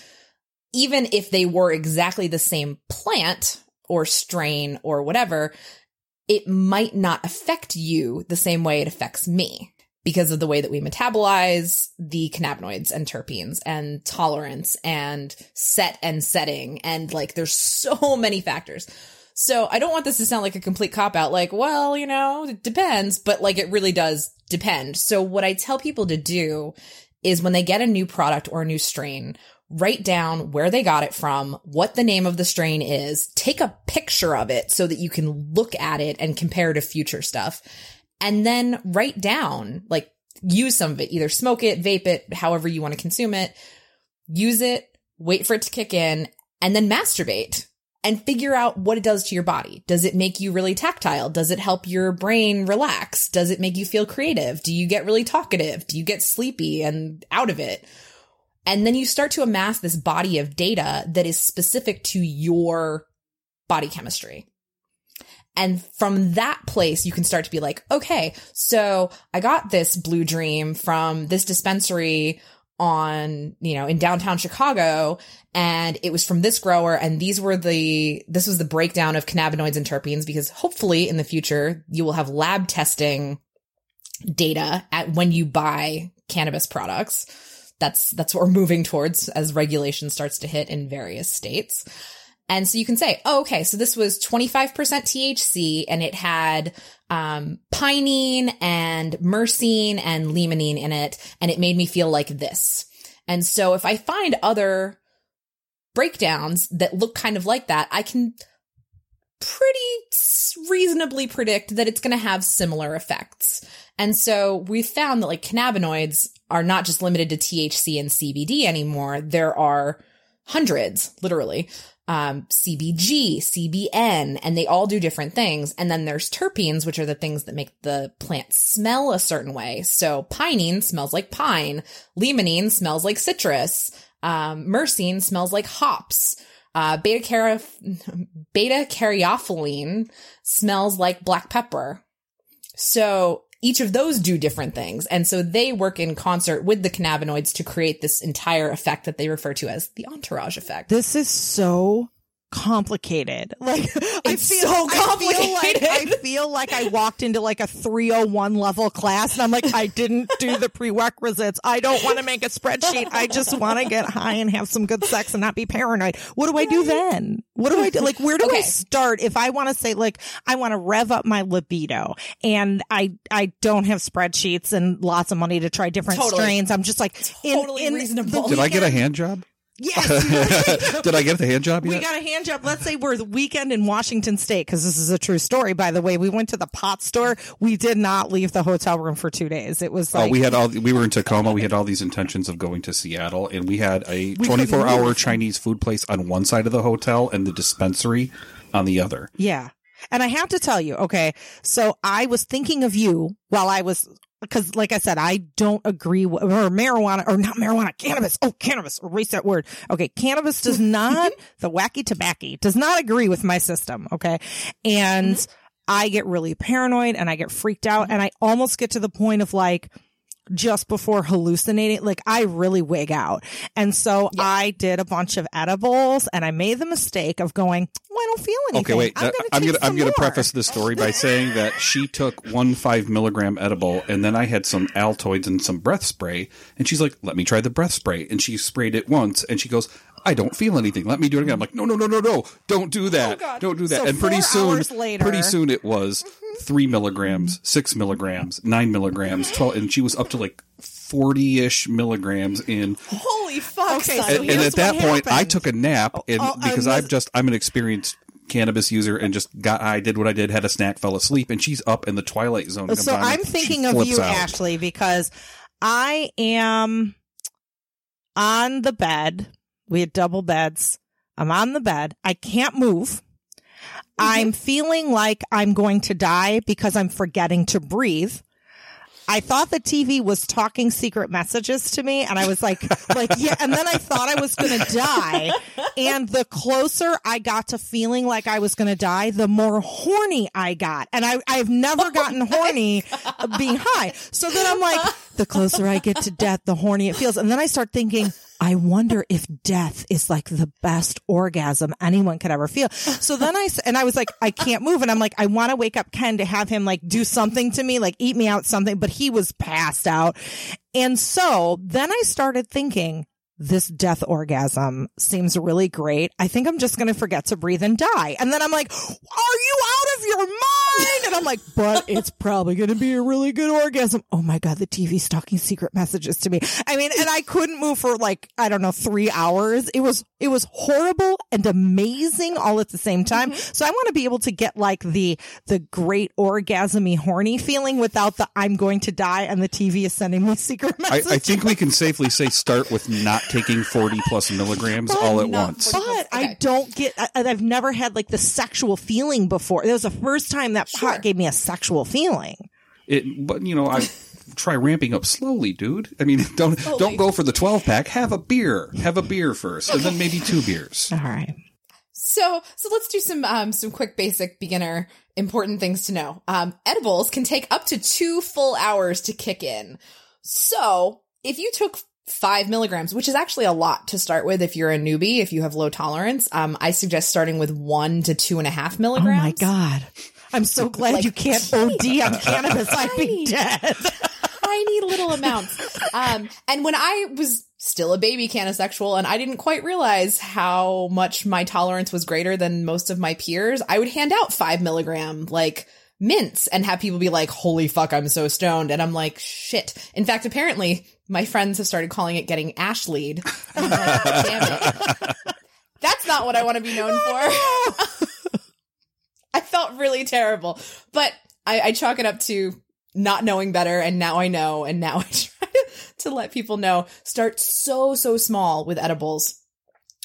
even if they were exactly the same plant or strain or whatever, it might not affect you the same way it affects me. Because of the way that we metabolize the cannabinoids and terpenes and tolerance and set and setting. And like, there's so many factors. So I don't want this to sound like a complete cop out, like, well, you know, it depends, but like it really does depend. So what I tell people to do is when they get a new product or a new strain, write down where they got it from, what the name of the strain is, take a picture of it so that you can look at it and compare to future stuff. And then write down, like use some of it, either smoke it, vape it, however you want to consume it, use it, wait for it to kick in, and then masturbate and figure out what it does to your body. Does it make you really tactile? Does it help your brain relax? Does it make you feel creative? Do you get really talkative? Do you get sleepy and out of it? And then you start to amass this body of data that is specific to your body chemistry. And from that place, you can start to be like, okay, so I got this blue dream from this dispensary on, you know, in downtown Chicago. And it was from this grower. And these were the, this was the breakdown of cannabinoids and terpenes because hopefully in the future you will have lab testing data at when you buy cannabis products. That's, that's what we're moving towards as regulation starts to hit in various states. And so you can say, oh, okay, so this was 25% THC and it had um, pinene and myrcene and limonene in it, and it made me feel like this. And so if I find other breakdowns that look kind of like that, I can pretty reasonably predict that it's going to have similar effects. And so we've found that like cannabinoids are not just limited to THC and CBD anymore. There are hundreds, literally, um, CBG, CBN, and they all do different things. And then there's terpenes, which are the things that make the plant smell a certain way. So pinene smells like pine. Limonene smells like citrus. Um, myrcene smells like hops. Uh, beta cara, beta caryophyllene smells like black pepper. So each of those do different things. And so they work in concert with the cannabinoids to create this entire effect that they refer to as the entourage effect. This is so complicated. Like I It's feel so I feel like I feel like I walked into like a 301 level class and I'm like I didn't do the prerequisites. I don't want to make a spreadsheet. I just want to get high and have some good sex and not be paranoid. What do I do then? What do I do? Like where do I start if I want to say like I want to rev up my libido and I I don't have spreadsheets and lots of money to try different Totally. strains. I'm just like in, Totally in reasonable. the Did I get a weekend- hand job? Yes. Did I get the hand job We got a hand job. Let's say we're the weekend in Washington State because this is a true story. By the way, we went to the pot store. We did not leave the hotel room for two days. It was like oh, we had all. We were in Tacoma. We had all these intentions of going to Seattle, and we had a 24 hour. Chinese food place on one side of the hotel and the dispensary on the other. yeah. And I have to tell you, okay, so I was thinking of you while I was. Because, like I said, I don't agree with, or marijuana, or not marijuana, cannabis. Oh, cannabis. Erase that word. Okay. Cannabis does not, the wacky tobacco does not agree with my system. Okay. And mm-hmm. I get really paranoid and I get freaked out and I almost get to the point of like, just before hallucinating, like I really wig out. And so I did a bunch of edibles and I made the mistake of going, well, I don't feel anything. Okay, wait. I'm uh, going I'm gonna I'm gonna preface this story by saying that she took one five milligram edible, and then I had some Altoids and some breath spray, and she's like, "Let me try the breath spray," and she sprayed it once, and she goes. I don't feel anything. Let me do it again. I'm like, no, no, no, no, no. Don't do that. Oh, God. Don't do that. So and pretty soon, later- pretty soon it was mm-hmm. three milligrams, six milligrams, nine milligrams, 12, and she was up to like 40 ish milligrams in Holy fuck, Okay, son. so and, here's and at that what point, I took a nap, oh, and Oh, I because was- I'm just I'm an experienced cannabis user, and just got high, did what I did, had a snack, fell asleep, and she's up in the twilight zone. So I'm thinking of you, out. Ashley, because I am on the bed. We had double beds. I'm on the bed. I can't move. Mm-hmm. I'm feeling like I'm going to die because I'm forgetting to breathe. I thought the TV was talking secret messages to me and I was like, like, yeah. And then I thought I was going to die. And the closer I got to feeling like I was going to die, the more horny I got. And I, I've never oh gotten horny being high. So then I'm like, the closer I get to death, the horny it feels. And then I start thinking, I wonder if death is like the best orgasm anyone could ever feel. So then I, and I was like, I can't move. And I'm like, I want to wake up Ken to have him like do something to me, like eat me out something, but he was passed out. And so then I started thinking, this death orgasm seems really great. I think I'm just going to forget to breathe and die. And then I'm like, are you out of your mind? And I'm like, but it's probably going to be a really good orgasm. Oh my God, the TV's talking secret messages to me. I mean, and I couldn't move for like, I don't know, three hours. It was, it was horrible and amazing all at the same time. Mm-hmm. So I want to be able to get like the, the great orgasmy horny feeling without the I'm going to die and the TV is sending me secret messages. I think we can safely say start with not taking 40 plus milligrams all at not once. 40 But I don't get, I, I've never had like the sexual feeling before. It was the first time that Sure. pot gave me a sexual feeling. It, but you know, I try ramping up slowly, dude. I mean, don't don't go for the 12 pack. Have a beer. Have a beer first, and then maybe two beers. All right. So, so let's do some um some quick basic beginner important things to know. Um, edibles can take up to two full hours to kick in. So, if you took five milligrams, which is actually a lot to start with if you're a newbie, if you have low tolerance, um, I suggest starting with one to two and a half milligrams. Oh my God. I'm so glad Like you can't OD on cannabis. I'd be dead. tiny little amounts. Um, and when I was still a baby CannaSexual and I didn't quite realize how much my tolerance was greater than most of my peers, I would hand out five milligram, like, mints and have people be like, holy fuck, I'm so stoned. And I'm like, shit. In fact, apparently my friends have started calling it getting ash lead. Like, damn it. That's not what I want to be known for. I felt really terrible, but I, I chalk it up to not knowing better. And now I know. And now I try to, let people know, start so, so small with edibles.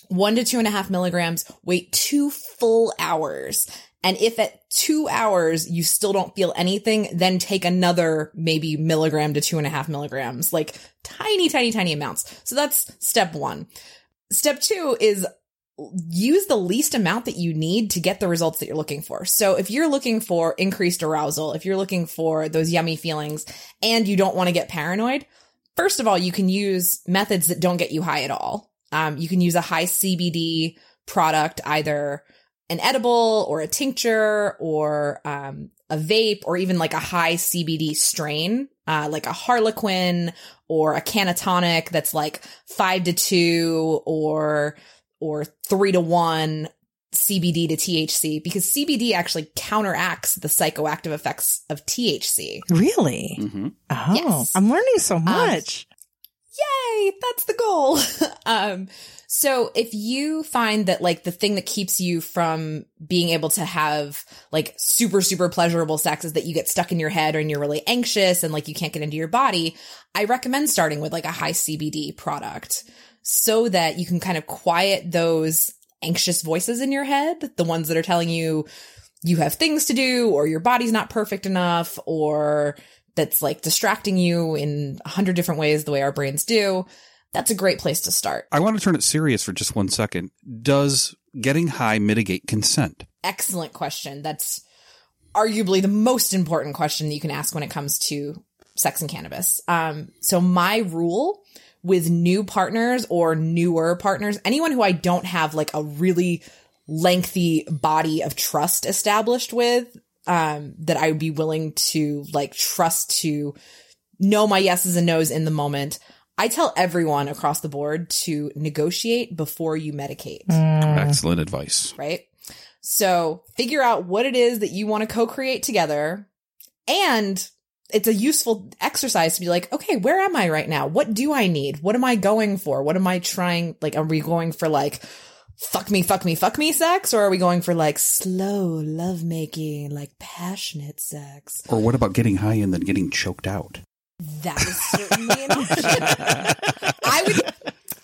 One to two and a half milligrams, wait two full hours. And if at two hours you still don't feel anything, then take another maybe milligram to two and a half milligrams, like tiny, tiny, tiny amounts. So that's step one. Step two is use the least amount that you need to get the results that you're looking for. So if you're looking for increased arousal, if you're looking for those yummy feelings and you don't want to get paranoid, first of all, you can use methods that don't get you high at all. Um, you can use a high CBD product, either an edible or a tincture or um, a vape or even like a high CBD strain, uh, like a Harlequin or a Cannatonic that's like five to two or or three to one CBD to THC because CBD actually counteracts the psychoactive effects of THC. Really? hmm Oh, Yes. I'm learning so much. Yay, that's the goal. um, so if you find that like the thing that keeps you from being able to have like super, super pleasurable sex is that you get stuck in your head and you're really anxious and like you can't get into your body, I recommend starting with like a high CBD product so that you can kind of quiet those anxious voices in your head, the ones that are telling you you have things to do or your body's not perfect enough or that's like distracting you in a hundred different ways the way our brains do. That's a great place to start. I want to turn it serious for just one second. Does getting high mitigate consent? Excellent question. That's arguably the most important question that you can ask when it comes to sex and cannabis. Um, so my rule with new partners or newer partners, anyone who I don't have like a really lengthy body of trust established with, um, that I would be willing to like trust to know my yeses and nos in the moment. I tell everyone across the board to negotiate before you medicate Excellent advice. right? So figure out what it is that you want to co-create together. And it's a useful exercise to be like, okay, where am I right now? What do I need? What am I going for? What am I trying? Like, are we going for like, fuck me, fuck me, fuck me sex? Or are we going for like slow lovemaking, like passionate sex? Or what about getting high and then getting choked out? That is certainly an option. I would,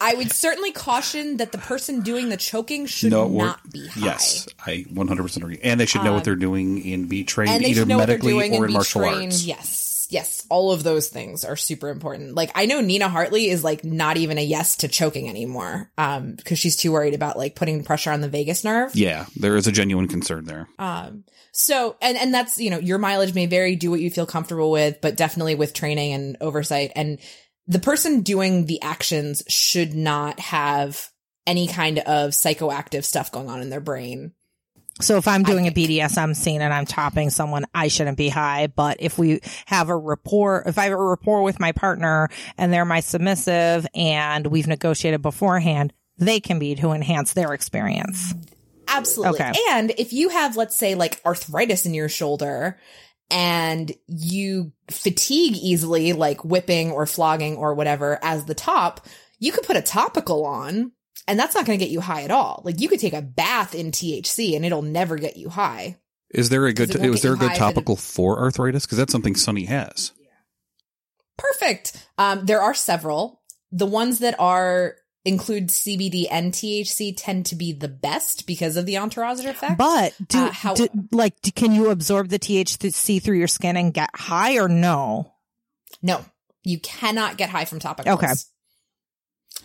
I would certainly caution that the person doing the choking should No, not be high. Yes, I 100% agree. And they should know what they're doing and be trained and either should know what they're medically or in martial trained. arts. Yes, yes, all of those things are super important. Like I know Nina Hartley is like not even a yes to choking anymore, um, because she's too worried about like putting pressure on the vagus nerve. Yeah, there is a genuine concern there. Um, so and and that's you know your mileage may vary. Do what you feel comfortable with, but definitely with training and oversight. And the person doing the actions should not have any kind of psychoactive stuff going on in their brain. So if I'm doing a BDSM scene and I'm topping someone, I shouldn't be high. But if we have a rapport, if I have a rapport with my partner and they're my submissive and we've negotiated beforehand, they can be to enhance their experience. Absolutely. Okay. And if you have, let's say, like arthritis in your shoulder and you fatigue easily, like whipping or flogging or whatever as the top, you could put a topical on and that's not going to get you high at all. Like you could take a bath in THC and it'll never get you high. Is there a good? 'Cause won't Was there a good topical for arthritis? Because that's something Sunny has. Perfect. Um, there are several. The ones that are include CBD and THC tend to be the best because of the entourage effect. But do, Uh, how- do like can you absorb the THC through your skin and get high or no? No, you cannot get high from topicals. Okay.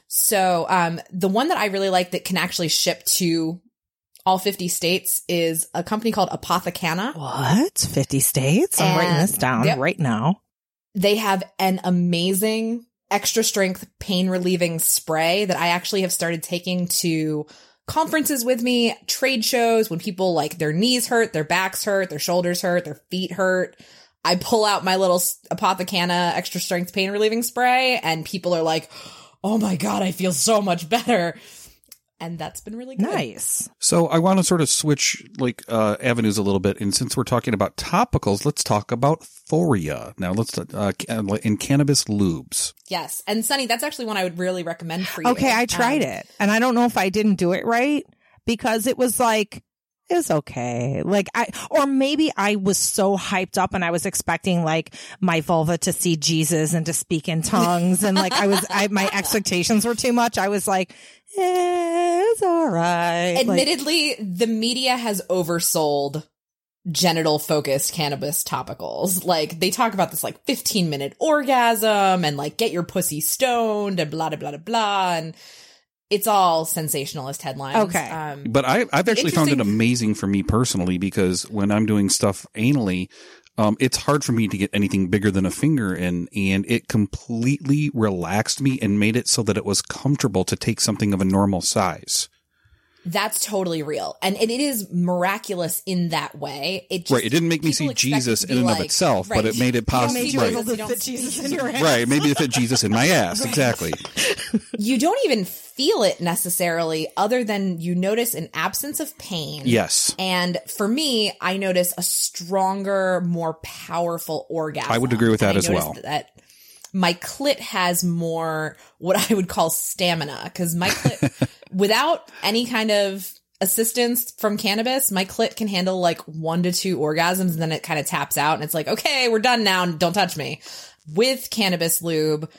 So, um, the one that I really like that can actually ship to all 50 states is a company called Apothecanna. What? 50 states? I'm writing this down yep. right now. They have an amazing extra strength pain relieving spray that I actually have started taking to conferences with me, trade shows, when people like their knees hurt, their backs hurt, their shoulders hurt, their feet hurt. I pull out my little Apothecanna extra strength pain relieving spray and people are like, Oh my God, I feel so much better. And that's been really good. Nice. So I want to sort of switch like uh, avenues a little bit, and since we're talking about topicals, let's talk about Foria now. Let's uh, in cannabis lubes. Yes. And Sunny, that's actually one I would really recommend for you. Okay, I tried Um, it and I don't know if I didn't do it right because it was like, it was okay. Like I, or maybe I was so hyped up and I was expecting like my vulva to see Jesus and to speak in tongues. And like I was, I, my expectations were too much. I was like, eh, it's all right. Like, Admittedly, the media has oversold genital focused cannabis topicals. Like they talk about this like 15 minute orgasm and like get your pussy stoned and blah, blah, blah, blah, blah. And it's all sensationalist headlines. Okay. Um, But I, I've actually found it amazing for me personally because when I'm doing stuff anally, um, it's hard for me to get anything bigger than a finger in, and it completely relaxed me and made it so that it was comfortable to take something of a normal size. that's totally real. And it, it is miraculous in that way. It just, right. It didn't make me see Jesus in and of like- itself, but it made it possible. see Right. able to fit Jesus in your ass. Right. Maybe it fit Jesus in my ass. Exactly. you don't even feel it necessarily other than you notice an absence of pain. Yes. And for me, I notice a stronger, more powerful orgasm. I would agree with that as well. That my clit has more what I would call stamina because my clit, without any kind of assistance from cannabis, my clit can handle like one to two orgasms and then it kind of taps out and it's like, okay, we're done now. Don't touch me. With cannabis lube,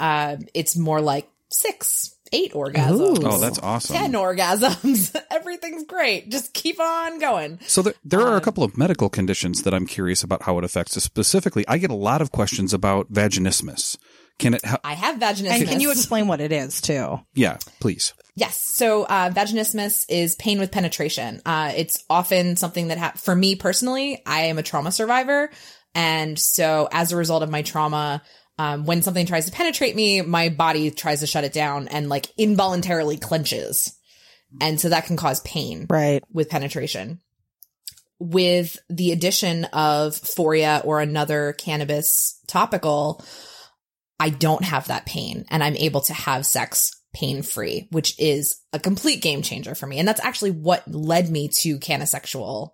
uh, it's more like six, eight orgasms. Ooh. Oh, that's awesome. 10 orgasms. Everything's great. Just keep on going. So there, there are a Um, couple of medical conditions that I'm curious about how it affects us. Specifically, I get a lot of questions about vaginismus. Can it? Ha- I have vaginismus. and can you explain what it is too? yeah, please. Yes. So, uh, vaginismus is pain with penetration. Uh, it's often something that, ha- for me personally, I am a trauma survivor. And so as a result of my trauma, um, when something tries to penetrate me, my body tries to shut it down and like involuntarily clenches. And so that can cause pain Right. with penetration. With the addition of Foria or another cannabis topical, I don't have that pain and I'm able to have sex pain free, which is a complete game changer for me. And that's actually what led me to CannaSexual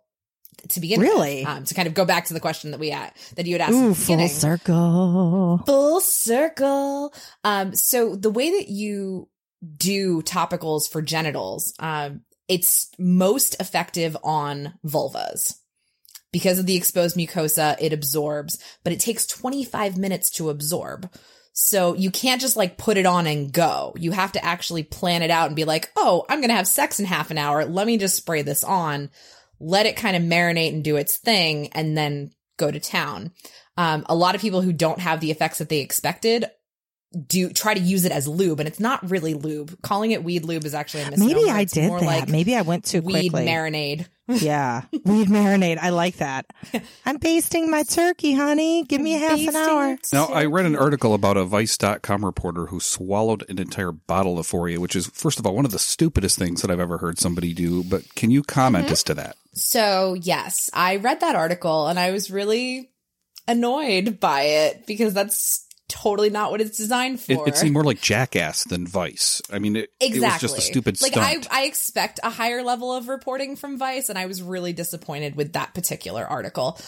to begin Really? with. Um, to kind of go back to the question that we had, that you had asked Ooh, full circle. Full circle. Um, so the way that you do topicals for genitals, um, it's most effective on vulvas. Because of the exposed mucosa, it absorbs, but it takes 25 minutes to absorb. So you can't just like put it on and go. You have to actually plan it out and be like, oh, I'm going to have sex in half an hour. Let me just spray this on, let it kind of marinate and do its thing, and then go to town. Um, a lot of people who don't have the effects that they expected do try to use it as lube, and it's not really lube. Calling it weed lube is actually a misnomer. Maybe I It's did more that. Like Maybe I went too weed quickly. marinade. yeah, weed marinade. I like that. I'm basting my turkey, honey. Give me half an hour. it. Now, I read an article about a Vice.com reporter who swallowed an entire bottle of Foria, which is, first of all, one of the stupidest things that I've ever heard somebody do. But can you comment Mm-hmm. as to that? So, yes, I read that article and I was really annoyed by it because that's totally not what it's designed It, for. it seemed more like Jackass than Vice. I mean, it, exactly. it was just a stupid like stunt. I, I expect a higher level of reporting from Vice, and I was really disappointed with that particular article.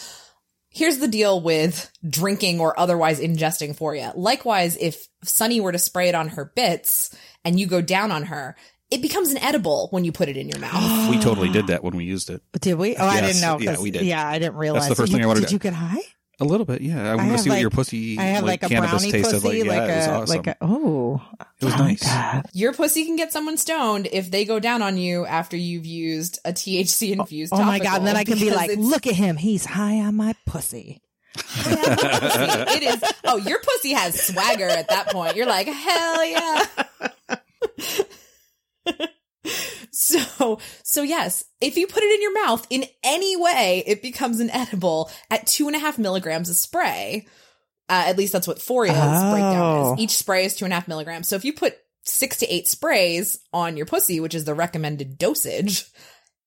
Here's the deal with drinking or otherwise ingesting Foria. Likewise, if Sunny were to spray it on her bits and you go down on her, it becomes an edible when you put it in your mouth. we totally did that when we used it. Did we? Oh, I Yes, didn't know. yeah, 'cause- we did. Yeah, I didn't realize. the first You- thing I wanted Did to- you get high? A little bit, yeah. I want to have see what like- your pussy I have like, a cannabis brownie tasted pussy, like. like, Yeah, it was a awesome. like a oh, It was oh nice. Your pussy can get someone stoned if they go down on you after you've used a THC oh, infused. Oh my god! And then I can be because like, it's- look at him. He's high on my pussy. it is. Oh, your pussy has swagger at that point. You're like, hell yeah. so, so yes, if you put it in your mouth in any way, it becomes an edible at two and a half milligrams of spray. Uh, at least that's what Foria's Oh. breakdown is. Each spray is two and a half milligrams. So if you put six to eight sprays on your pussy, which is the recommended dosage,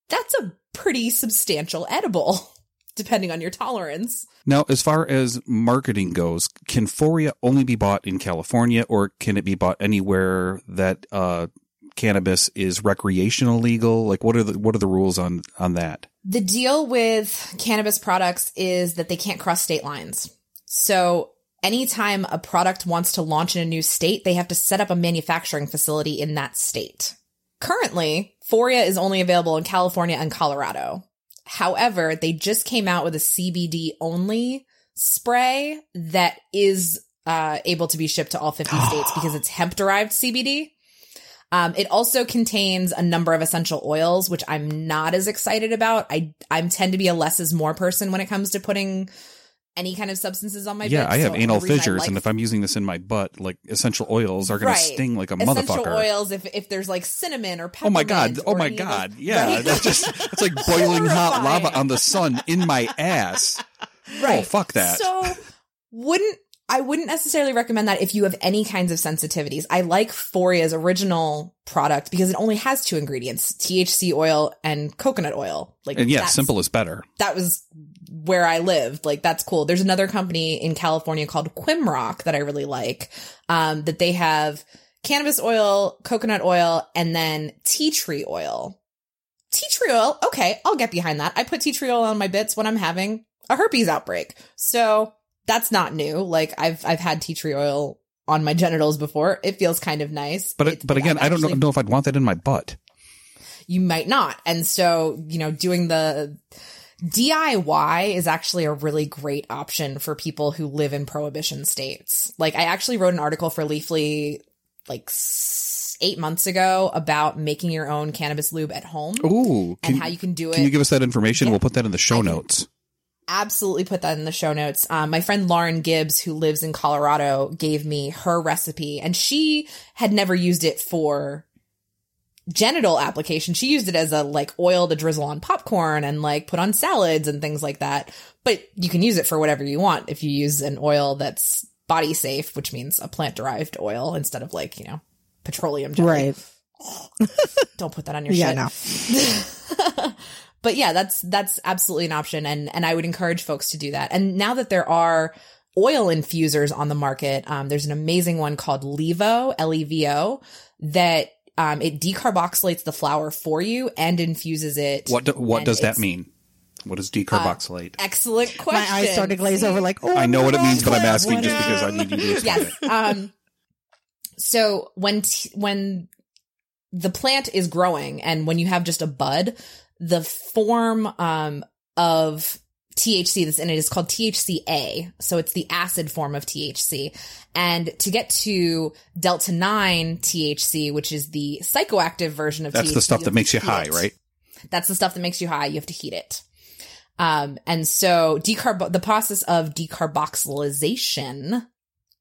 that's a pretty substantial edible, depending on your tolerance. Now, as far as marketing goes, can Foria only be bought in California or can it be bought anywhere that uh, cannabis is recreational legal? Like what are the what are the rules on on that? The deal with cannabis products is that they can't cross state lines. So anytime a product wants to launch in a new state, they have to set up a manufacturing facility in that state. Currently, Foria is only available in California and Colorado. However, they just came out with a CBD only spray that is uh, able to be shipped to all 50 states because it's hemp derived CBD. Um, it also contains a number of essential oils, which I'm not as excited about. I I tend to be a less is more person when it comes to putting any kind of substances on my butt. yeah. I have So anal the reason I fissures, like and if I'm using this in my butt, like essential oils are going Right. to sting like a essential motherfucker. oils, if if there's like cinnamon or Oh my god! Oh my any of those- god! Yeah, Right? that's just that's like boiling hot lava on the sun in my ass. Right. Oh fuck that! So wouldn't I wouldn't necessarily recommend that if you have any kinds of sensitivities. I like Foria's original product because it only has two ingredients: THC oil and coconut oil. Like and yeah, simple is better. that was where I lived. Like that's cool. There's another company in California called Quim Rock that I really like. Um, that they have cannabis oil, coconut oil, and then tea tree oil. Tea tree oil, okay, I'll get behind that. I put tea tree oil on my bits when I'm having a herpes outbreak. So that's not new. Like I've I've had tea tree oil on my genitals before. It feels kind of nice. But It- but again, I don't know, know if I'd want that in my butt. you might not. And so, you know, doing the DIY is actually a really great option for people who live in prohibition states. Like I actually wrote an article for Leafly like eight months ago about making your own cannabis lube at home Ooh, and can, how you can do it. can you give us that information? Yeah. We'll put that in the show I can- notes. Absolutely put that in the show notes. Um, my friend Lauren Gibbs, who lives in Colorado, gave me her recipe, and she had never used it for genital application. She used it as a like oil to drizzle on popcorn and like put on salads and things like that. But you can use it for whatever you want if you use an oil that's body safe, which means a plant derived oil instead of like, you know, petroleum jelly. Right. Don't put that on your Yeah, shit. no. but yeah, that's that's absolutely an option, and and I would encourage folks to do that. And now that there are oil infusers on the market, um, there's an amazing one called Levo L E V O that um, it decarboxylates the flour for you and infuses it. What do, what does that it's- mean? What is decarboxylate? Excellent question. My eyes started to glaze over like, oh, I know what it means, but I'm asking just because I need you to explain yes. it. Um, so when t- when the plant is growing, and when you have just a bud, the form um, of THC that's in it is called THCA. So it's the acid form of THC. And to get to delta 9 THC, which is the psychoactive version of THC. That's THC, the stuff that makes you high, it. right? That's the stuff that makes you high. You have to heat it. Um, and so decarb the process of decarboxylation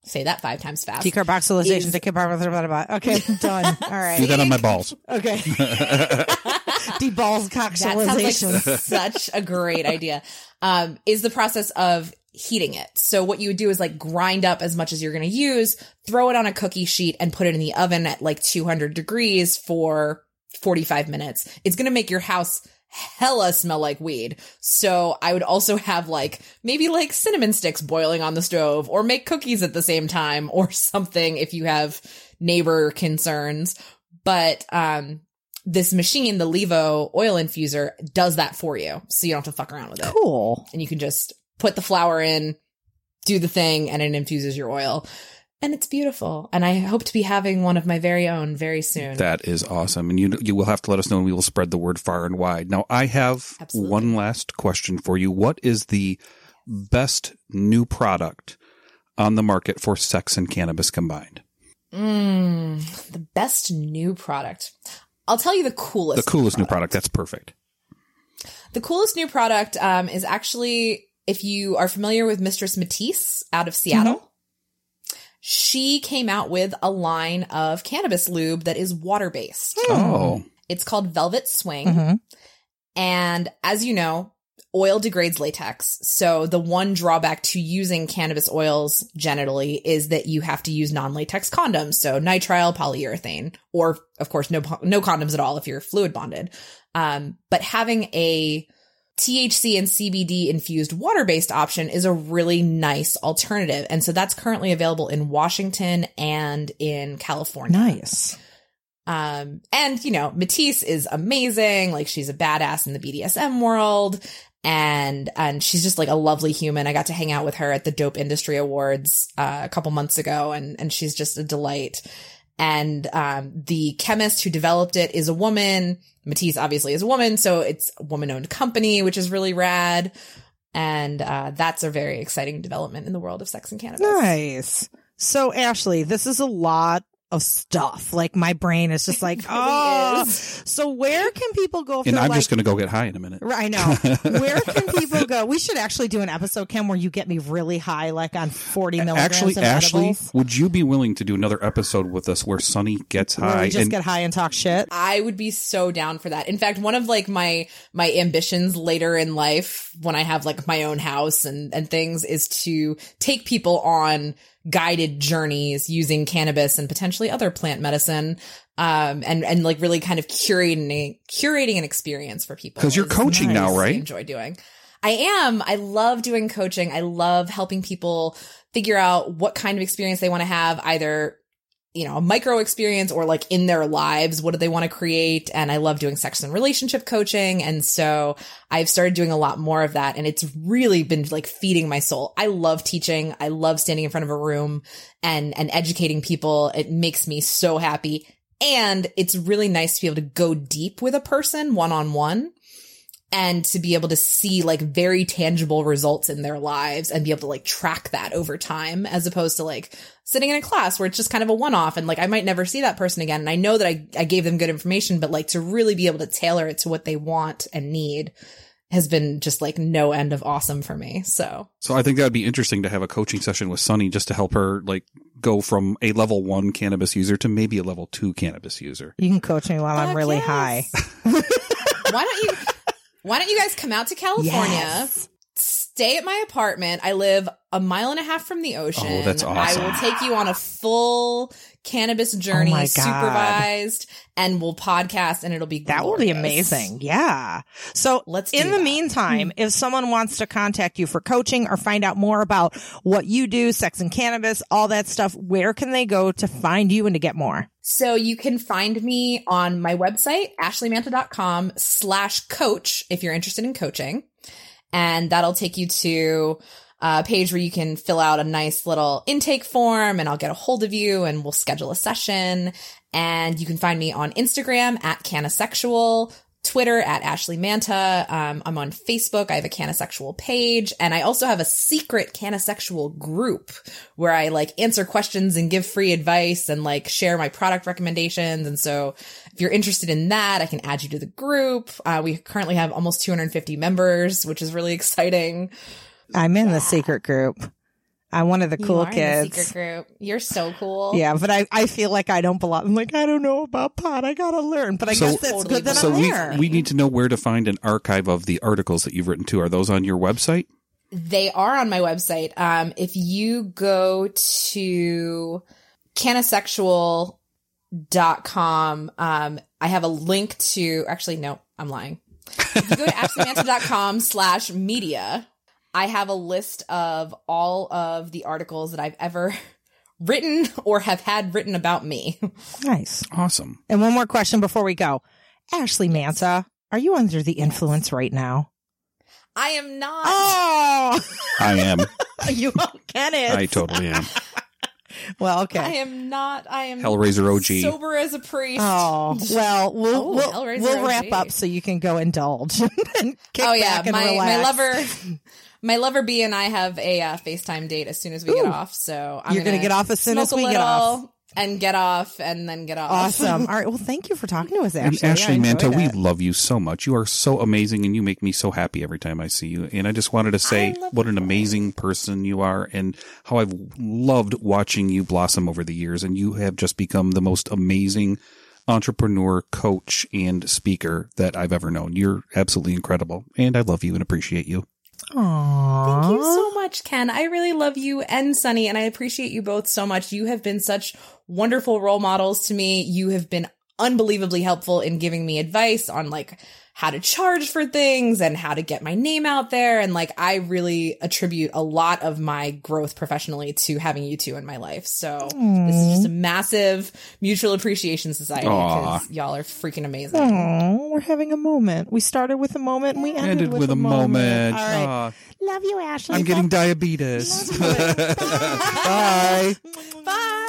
Say that five times fast. Decarboxylation. Is- Decarboxylation. Okay, done. All right. Do that on my balls. Okay. Deballs That sounds like such a great idea. Um, is the process of heating it. So what you would do is like grind up as much as you're going to use, throw it on a cookie sheet and put it in the oven at like 200 degrees for 45 minutes. It's going to make your house hella smell like weed. So I would also have like maybe like cinnamon sticks boiling on the stove or make cookies at the same time or something if you have neighbor concerns. But, um, this machine, the Levo oil infuser, does that for you. So you don't have to fuck around with it. Cool. And you can just put the flour in, do the thing, and it infuses your oil. And it's beautiful. And I hope to be having one of my very own very soon. That is awesome. And you you will have to let us know and we will spread the word far and wide. Now I have Absolutely. one last question for you. What is the best new product on the market for sex and cannabis combined? Mm, the best new product. I'll tell you the coolest. The coolest new product. That's perfect. The coolest new product um, is actually if you are familiar with Mistress Matisse out of Seattle. She came out with a line of cannabis lube that is water based. Oh. It's called Velvet Swing. Mhm. And as you know, oil degrades latex. So the one drawback to using cannabis oils genitally is that you have to use non-latex condoms. So nitrile, polyurethane, or of course, no, no condoms at all if you're fluid bonded. Um, but having a THC and CBD infused water based option is a really nice alternative. And so that's currently available in Washington and in California. Nice. Um, and you know, Matisse is amazing. Like she's a badass in the BDSM world. And, and she's just like a lovely human. I got to hang out with her at the Dope Industry Awards, uh, a couple months ago and, and she's just a delight. And, um, the chemist who developed it is a woman. Matisse obviously is a woman. So it's a woman owned company, which is really rad. And, uh, that's a very exciting development in the world of sex and cannabis. Nice. So Ashley, this is a lot of stuff. Like my brain is just like, really oh. is. So where can people go? If And I'm like, just going to go get high in a minute. Right, I know. Where can people go? We should actually do an episode, Kim, where you get me really high, like on 40 milligrams Actually, of Ashley, edibles. would you be willing to do another episode with us where Sunny gets Where high? we just and get high and talk shit. I would be so down for that. In fact, one of like my my ambitions later in life when I have like my own house and and things is to take people on guided journeys using cannabis and potentially other plant medicine um and and like really kind of curating curating an experience for people because you're coaching nice. now, right? I enjoy doing. I am. I love doing coaching. I love helping people figure out what kind of experience they want to have either you know, a micro experience or like in their lives, what do they want to create? And I love doing sex and relationship coaching. And so I've started doing a lot more of that and it's really been like feeding my soul. I love teaching. I love standing in front of a room and, and educating people. It makes me so happy. And it's really nice to be able to go deep with a person one on one and to be able to see like very tangible results in their lives and be able to like track that over time as opposed to like sitting in a class where it's just kind of a one off and like I might never see that person again. And I know that I, I gave them good information, but like to really be able to tailor it to what they want and need has been just like no end of awesome for me. So So I think that would be interesting to have a coaching session with Sunny just to help her like go from a level one cannabis user to maybe a level two cannabis user. You can coach me while I'm really yes. high. why don't you why don't you guys come out to California? Yes. Stay at my apartment. I live a mile and a half from the oh, ocean. Oh, that's I will take you on a full cannabis oh journey, Oh supervised, and we'll podcast, and it'll be That will be amazing. Yeah. So Let's in the that. meantime, hmm. if someone wants to contact you for coaching or find out more about what you do, sex and cannabis, all that stuff, where can they go to find you and to get more? So you can find me on my website, ashleymanta.com slash coach if you're interested in coaching. And that'll take you to a page where you can fill out a nice little intake form and I'll get a hold of you and we'll schedule a session. And you can find me on Instagram at CannaSexual, Twitter at Ashley Manta. Um, I'm on Facebook. I have a CannaSexual page and I also have a secret CannaSexual group where I like answer questions and give free advice and like share my product recommendations. And so if you're interested in that, I can add you to the group. Uh, we currently have almost 250 members, which is really exciting. I'm in the secret group. I'm one of the You cool are in the kids. secret group. You're so cool. Yeah, but I, I feel like I don't belong. I'm like, I don't know about pot. I gotta learn. But I So- guess that's Totally good that so I'm we there. we need to know where to find an archive of the articles that you've written too. Are those on your website? They are on my website. Um, if you go to cannasexual.com, um, I have a link to, actually, no, I'm lying. If you go to ashleymanta.com slash media, I have a list of all of the articles that I've ever written or have had written about me. nice. Awesome. And one more question before we go. Ashley Manta, are you under the influence right now? I am not. Oh, I am. you get it. I totally am. well, okay. I am not. I am Hellraiser OG. sober as a priest. Oh, well, we'll, Oh, we'll, Hellraiser we'll wrap OG. up so you can go indulge and kick oh yeah, back and my my lover, my lover B and I have a uh, FaceTime date as soon as we get off. So I'm You're gonna get off as soon as we get off. and get off, and then get off. Awesome. All right. Well, thank you for talking to us, And Ashley. Ashley Manta, enjoyed we love you so much. You are so amazing and you make me so happy every time I see you. And I just wanted to say what an you. amazing person you are and how I've loved watching you blossom over the years. And you have just become the most amazing entrepreneur, coach, and speaker that I've ever known. You're absolutely incredible. And I love you and appreciate you. Aww. Thank you so much, Ken. I really love you and Sunny, and I appreciate you both so much. You have been such wonderful role models to me. You have been unbelievably helpful in giving me advice on like how to charge for things and how to get my name out there. And like, I really attribute a lot of my growth professionally to having you two in my life. So this is just a massive mutual appreciation society because y'all are freaking amazing. Aw, we're having a moment. We started with a moment and we ended, Ended with, with a moment. All right. Aw, Love you, Ashley. I'm getting diabetes. Bye. Bye.